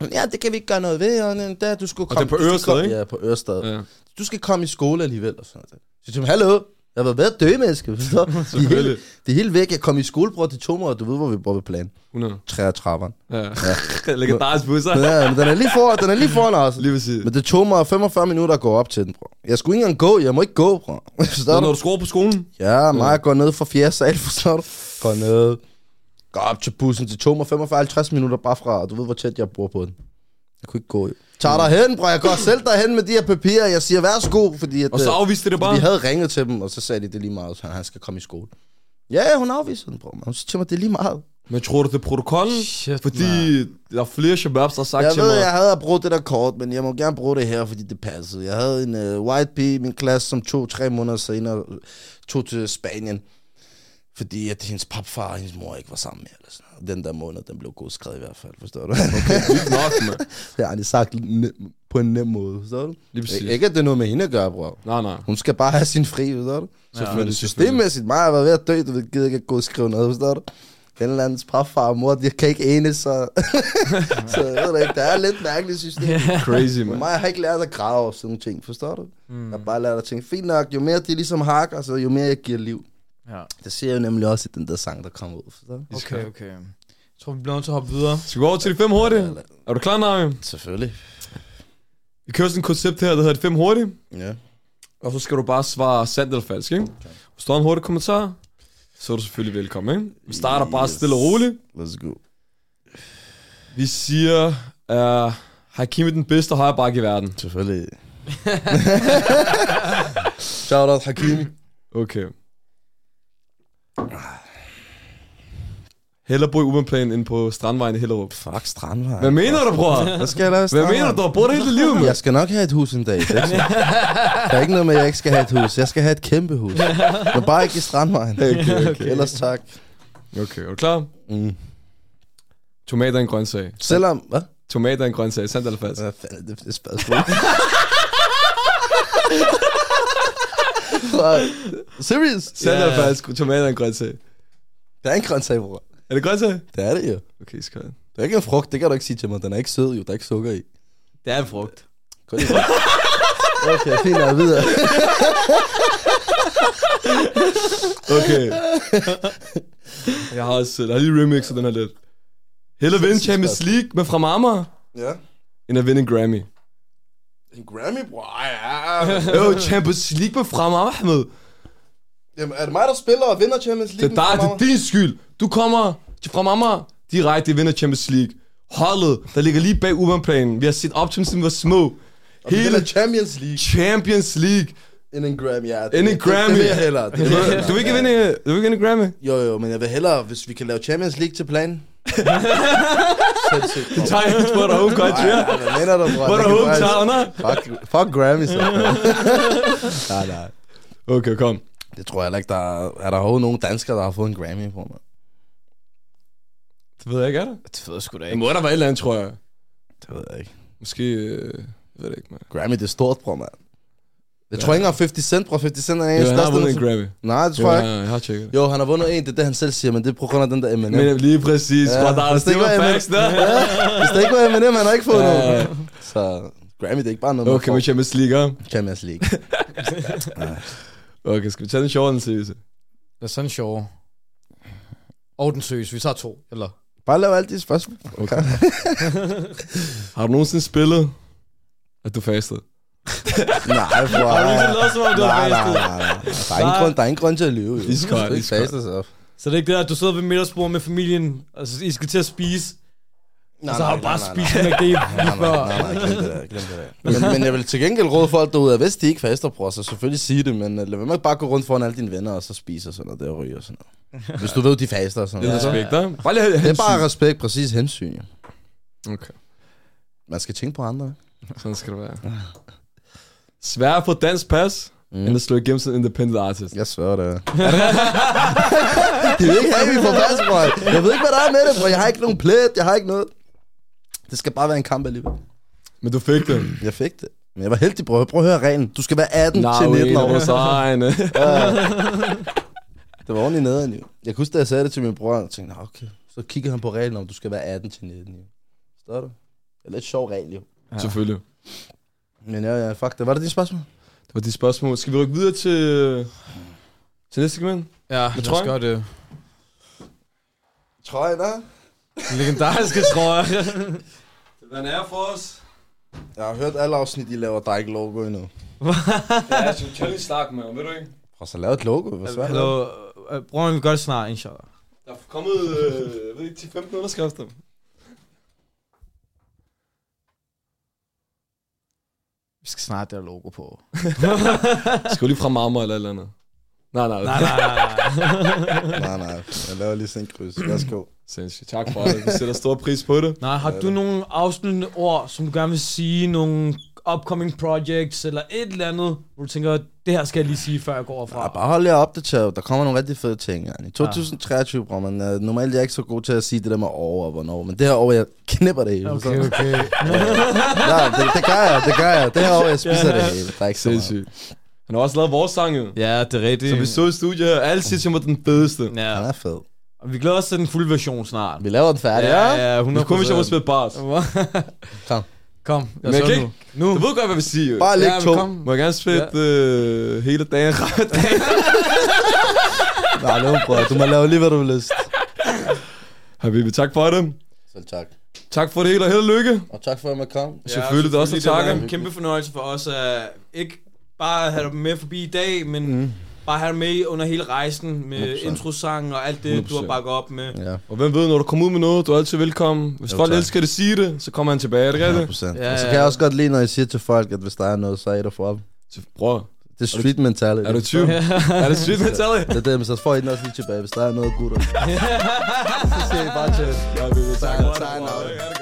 Speaker 4: Men Ja, det kan vi ikke gøre noget ved. Og der, du skulle
Speaker 2: det er
Speaker 4: komme,
Speaker 2: på Ørestad,
Speaker 4: komme-
Speaker 2: ikke?
Speaker 4: Ja, på Ørestad.
Speaker 2: Ja.
Speaker 4: Du skal komme i skole alligevel og sådan noget der. Så siger til dem, hallo, jeg har været ved at dø, menneske. forstår du? De er helt, det er helt væk. Jeg kom i skole, bror, til to måneder. Du ved, hvor vi bor ved plan.
Speaker 2: 100.
Speaker 4: 33.
Speaker 2: Ja. ja. Legendarisk busser.
Speaker 4: Ja, men den er lige foran, den er lige foran os.
Speaker 2: Lige præcis.
Speaker 4: Men det tog mig 45 minutter at gå op til den, bro. Jeg skulle ikke engang gå. Jeg må ikke gå, bro. Forstår
Speaker 2: Når
Speaker 4: du?
Speaker 2: du skruer på skolen?
Speaker 4: Ja, mig jeg går ned fra fjerde sal, forstår du? Går ned. Går op til bussen. Det tog mig 45-50 minutter bare fra, og du ved, hvor tæt jeg bor på den. Jeg kunne ikke gå. jo. Tag dig hen, bro. Jeg går selv derhen med de her papirer. Jeg siger, værsgo, fordi at,
Speaker 2: Og så
Speaker 4: øh,
Speaker 2: afviste det bare?
Speaker 4: vi havde ringet til dem, og så sagde de, det lige meget, så han skal komme i skole. Ja, hun afviser den, bro. Hun siger til mig, det er lige meget.
Speaker 2: Men tror du, det er protokollen?
Speaker 3: Shit,
Speaker 2: Fordi der er flere shababs, der har sagt
Speaker 4: Jeg
Speaker 2: til
Speaker 4: ved,
Speaker 2: mig...
Speaker 4: jeg havde brugt det der kort, men jeg må gerne bruge det her, fordi det passede. Jeg havde en uh, white pige i min klasse, som to-tre måneder senere øh, tog til Spanien. Fordi at hendes papfar og hendes mor ikke var sammen mere. Eller sådan. Den der måned, den blev godskrevet i hvert fald, forstår du? Okay.
Speaker 2: Nok, mand.
Speaker 4: det har de sagt på en nem måde, forstår du?
Speaker 2: Lige præcis.
Speaker 4: Ik- ikke at det er noget med hende at gøre, bror.
Speaker 2: Nej, nej.
Speaker 4: Hun skal bare have sin fri, forstår du?
Speaker 2: Selvfølgelig,
Speaker 4: Men
Speaker 2: selvfølgelig.
Speaker 4: systemmæssigt, mig har været ved at dø, du gider ikke at gå og skrive noget, forstår du? En eller andens papfar og mor, de kan ikke enes, så... så jeg ved det ikke, der er lidt mærkeligt system.
Speaker 2: Crazy,
Speaker 4: Men
Speaker 2: man.
Speaker 4: mig jeg har ikke lært at grave sådan nogle ting, forstår du? Mm. Jeg har bare lært at tænke, fint nok, jo mere de ligesom hakker, så jo mere jeg giver liv.
Speaker 3: Ja.
Speaker 4: Det ser jeg jo nemlig også i den der sang, der kommer ud, forstår du?
Speaker 3: Okay, okay. Jeg tror, vi bliver nødt til at hoppe videre.
Speaker 2: Skal vi gå over til de fem hurtige? Er du klar, Navi?
Speaker 4: Selvfølgelig.
Speaker 2: Vi kører sådan et koncept her, der hedder de fem hurtige.
Speaker 4: Ja.
Speaker 2: Og så skal du bare svare sandt eller falsk, ikke? Hvis der er en hurtig kommentar, så er du selvfølgelig velkommen, ikke? Vi starter bare
Speaker 4: Yes.
Speaker 2: stille og roligt.
Speaker 4: Let's go.
Speaker 2: Vi siger, er Hakimi den bedste højreback i verden?
Speaker 4: Selvfølgelig. Shout out Hakimi.
Speaker 2: Okay. Hellerbo i Uberplan ind på Strandvejen i Hellerup.
Speaker 4: Fuck Strandvej.
Speaker 2: Hvad mener du, bror?
Speaker 4: Hvad skal jeg lave i
Speaker 2: Hvad mener du? Du har boet hele dit liv, mand.
Speaker 4: Jeg skal nok have et hus en dag. Det er, ikke sådan. der er ikke noget med, at jeg ikke skal have et hus. Jeg skal have et kæmpe hus. Men bare ikke i Strandvejen.
Speaker 2: Okay, okay.
Speaker 4: Ellers tak.
Speaker 2: Okay, er du klar?
Speaker 4: Mm.
Speaker 2: Tomater er en grøntsag.
Speaker 4: Selvom... Hvad?
Speaker 2: Tomater er en grøntsag. Sandt eller falsk?
Speaker 4: Hvad fanden er det for et spørgsmål? Serious?
Speaker 2: Sandt
Speaker 3: Ja.
Speaker 2: eller falsk? Tomater er en grøntsag.
Speaker 4: Det er en grøntsag, bror.
Speaker 2: Er det grøntsag?
Speaker 4: Det er det jo.
Speaker 2: Okay, skal jeg.
Speaker 4: Det er ikke en frugt, det kan du ikke sige til mig. Den er ikke sød, jo. Der er ikke sukker i.
Speaker 3: Det er en frugt.
Speaker 4: Gå lige. Okay, fint, jeg er videre.
Speaker 2: Okay. jeg har også jeg har lige remixet den her lidt. Hellere vinde Champions League med fra Amager,
Speaker 4: Ja.
Speaker 2: end at vinde en Grammy.
Speaker 4: En Grammy, bror. Ja.
Speaker 2: Jo, Champions League med fra Amager, Ahmed.
Speaker 4: Jamen, er det mig, der spiller og vinder Champions
Speaker 2: Det
Speaker 4: League?
Speaker 2: er dig, det er din skyld. Du kommer til fra Amager direkte, vinder Champions League. Holdet, der ligger lige bag Uberplanen. Vi har set op til, siden vi var små.
Speaker 4: Og
Speaker 2: Hele
Speaker 4: Champions League.
Speaker 2: Champions League.
Speaker 4: End en Grammy, ja. Det,
Speaker 2: End en
Speaker 4: det-
Speaker 2: Grammy.
Speaker 4: Det, vil jeg hellere. Det vil jeg hellere.
Speaker 2: Du vil ikke vinde, du vil ikke vinde Grammy?
Speaker 4: Jo, jo, men jeg vil hellere, hvis vi kan lave Champions League til planen. Sindssygt, bror.
Speaker 2: Tag en for the home country, ja.
Speaker 4: Nej, hvad mener du, bror?
Speaker 2: For
Speaker 4: Det
Speaker 2: the
Speaker 4: kan faktisk-
Speaker 2: hometowner.
Speaker 4: Fuck, fuck Grammy, så. nej, nej.
Speaker 2: Okay, kom.
Speaker 4: Det tror jeg heller ikke, der er, er der overhovedet nogen danskere, der har fået en Grammy på mig.
Speaker 2: Det ved jeg ikke, er der?
Speaker 3: Det ved jeg sgu da
Speaker 2: Det
Speaker 3: ikke.
Speaker 2: må der være et eller andet, tror jeg.
Speaker 4: Det ved jeg ikke.
Speaker 2: Måske, øh, jeg ved det ikke, man.
Speaker 4: Grammy, det er stort, bror, mand. Jeg tror ikke engang 50 Cent, bror. 50 Cent er en af
Speaker 2: Jo, han har vundet en Grammy.
Speaker 4: Nej, det
Speaker 2: Jo,
Speaker 4: tror jeg
Speaker 2: ja,
Speaker 4: ikke.
Speaker 2: jeg har tjekket det.
Speaker 4: Jo, han har vundet en, det er det, han selv siger, men det er på grund af den der Eminem.
Speaker 2: Men lige præcis,
Speaker 4: Ja,
Speaker 2: ja, der er
Speaker 4: det var
Speaker 2: facts der.
Speaker 4: Hvis det ikke var Eminem, han har ikke fået
Speaker 2: Ja,
Speaker 4: noget. Så Grammy, det er ikke bare noget, man
Speaker 2: Okay,
Speaker 4: får.
Speaker 2: Champions League, ja.
Speaker 4: Champions League.
Speaker 2: Okay, skal vi tage den sjovere end seriøse?
Speaker 3: Det er sådan sjov. Og den søs. Vi tager to, eller?
Speaker 4: Bare lav alle de spørgsmål.
Speaker 2: Okay. Har du nogensinde spillet, at du fastede?
Speaker 4: Nej, bror.
Speaker 3: Har du nogensinde lavet som om, du
Speaker 4: Nej, nej, nej, nej. Der er ingen grund, der er ingen grund til at lyve. jo.
Speaker 2: Iskold,
Speaker 4: Du skal ikke
Speaker 2: iskold.
Speaker 4: faste sig op.
Speaker 3: Så det er ikke det, at du sidder ved middagsbordet med familien, og så I skal til at spise, og så har du bare spist en McD lige
Speaker 4: Nej,
Speaker 3: før.
Speaker 4: nej, nej, nej, glem det der, glem det der. Men, men jeg vil til gengæld råde folk derude, at hvis de ikke faster, bror, så selvfølgelig sige det, men uh, lad være med bare gå rundt foran alle dine venner, og så spise og sådan noget, der og ryge og sådan noget. Hvis du ved, de faster og sådan
Speaker 2: Det er
Speaker 4: noget.
Speaker 2: respekt, ja. Bare lige
Speaker 4: Det er bare respekt, præcis hensyn, jo.
Speaker 2: Okay,
Speaker 4: Man skal tænke på andre.
Speaker 2: sådan skal det være. Svær få dansk pas, mm. end at slå igennem som independent artist.
Speaker 4: Jeg sværger det. de vil ikke vi får pas. Jeg ved ikke, hvad der er med det, bror. Jeg har ikke nogen plet, jeg har ikke noget. Det skal bare være en kamp alligevel.
Speaker 2: Men du fik det.
Speaker 4: Jeg fik det. Men jeg var heldig, bror. Prøv at høre reglen. Du skal være 18
Speaker 2: Nej,
Speaker 4: til 19 år.
Speaker 2: vores egne.
Speaker 4: Det var ordentligt nederen, jo. Jeg kunne huske, da jeg sagde det til min bror, og tænkte, "Nå, okay. Så kigger han på reglen om, du skal være 18 til 19, jo. Forstår du? Det er lidt sjov regel, jo.
Speaker 2: Ja. Selvfølgelig.
Speaker 4: Men ja, ja, fuck det. Var det dit spørgsmål?
Speaker 2: Det var de spørgsmål. Skal vi rykke videre til, til næste segment?
Speaker 3: Ja, lad os
Speaker 2: trøjen?
Speaker 3: gøre det.
Speaker 4: Trøjen, da?
Speaker 3: Legendariske trøjer.
Speaker 2: Hvad er for os?
Speaker 4: Jeg har hørt alle afsnit, de laver dig ikke logo endnu.
Speaker 2: Ja, jeg skal lige snakke med ham, ved du ikke?
Speaker 4: Prøv så lave et logo. Hvad svært er det?
Speaker 3: Hallo, øh, bror, vi gør det snart, inshallah.
Speaker 2: Der er kommet, øh, jeg ved ikke, 10-15 underskrifter.
Speaker 3: Skal snart der logo på.
Speaker 2: Skal lige fra Marmor eller eller andet? Nej, nej.
Speaker 3: Nej, nej, nej, nej.
Speaker 4: nej, nej. Jeg laver lige sådan en kryds. Værsgo.
Speaker 2: Sindssygt. Tak for det. Vi sætter stor pris på det.
Speaker 3: Nej, har du nogle afsluttende ord, som du gerne vil sige? Nogle upcoming projects, eller et eller andet, hvor du tænker, det her skal jeg lige sige, før jeg går
Speaker 4: Ja,
Speaker 3: herfra?
Speaker 4: bare hold jer opdateret. Der kommer nogle rigtig fede ting. Ja. I 2023, bror, man, uh, normalt er jeg ikke så god til at sige det der med over og hvornår. Men det her år, jeg knipper det hele.
Speaker 3: Okay,
Speaker 4: så-
Speaker 3: okay.
Speaker 4: Ja, det, det gør jeg, det gør jeg. Det her år, jeg spiser det hele. Der er ikke så meget.
Speaker 2: Han har også lavet vores sang, jo.
Speaker 3: ja, det er rigtigt.
Speaker 2: Så vi så i studiet her. Alle siger til mig, den fedeste.
Speaker 4: Han
Speaker 3: Ja,
Speaker 4: er fed.
Speaker 3: og vi glæder os til den fulde version snart.
Speaker 4: Vi laver den færdig.
Speaker 3: Ja, ja, 100
Speaker 2: Vi kunne, hvis jeg må spille bars.
Speaker 4: Kom.
Speaker 3: Kom,
Speaker 2: Men jeg
Speaker 3: så
Speaker 2: kan
Speaker 3: nu. Nu.
Speaker 2: Du ved godt, hvad vi siger.
Speaker 4: Bare læg
Speaker 3: Ja,
Speaker 4: to.
Speaker 3: kom.
Speaker 2: Må jeg gerne spille øh, hele dagen?
Speaker 4: Nej, nu, bror. Du må lave lige, hvad du vil lyst.
Speaker 2: Habibi, tak for det.
Speaker 4: Selv tak.
Speaker 2: Tak for det hele, og held og lykke.
Speaker 4: Og tak for, at man kom.
Speaker 2: Selvfølgelig, det er også at takke.
Speaker 3: Det er en kæmpe fornøjelse for os at ikke bare have dig med forbi i dag, men mm. Bare have dig med under hele rejsen med
Speaker 4: 100%.
Speaker 3: introsangen og alt det, du har
Speaker 2: 100%.
Speaker 3: bakket op med.
Speaker 4: Ja,
Speaker 2: Og hvem ved, når du kommer ud med noget, du er altid velkommen. Hvis
Speaker 4: Jo,
Speaker 2: folk
Speaker 4: tak.
Speaker 2: elsker det, sige det, så kommer han tilbage. Er det rigtigt?
Speaker 4: 100%.
Speaker 3: Ja,
Speaker 4: Og så
Speaker 3: ja.
Speaker 4: kan jeg også godt lide, når jeg siger til folk, at hvis der er noget, så er det for dem.
Speaker 2: Bror,
Speaker 4: Det er street mentality.
Speaker 2: er du i tvivl? er det street mentality?
Speaker 4: Det er det, men så får I den også lige tilbage, hvis der er noget, gutter. så siger I bare til.
Speaker 2: Ja, vi vil takke.
Speaker 4: Tak,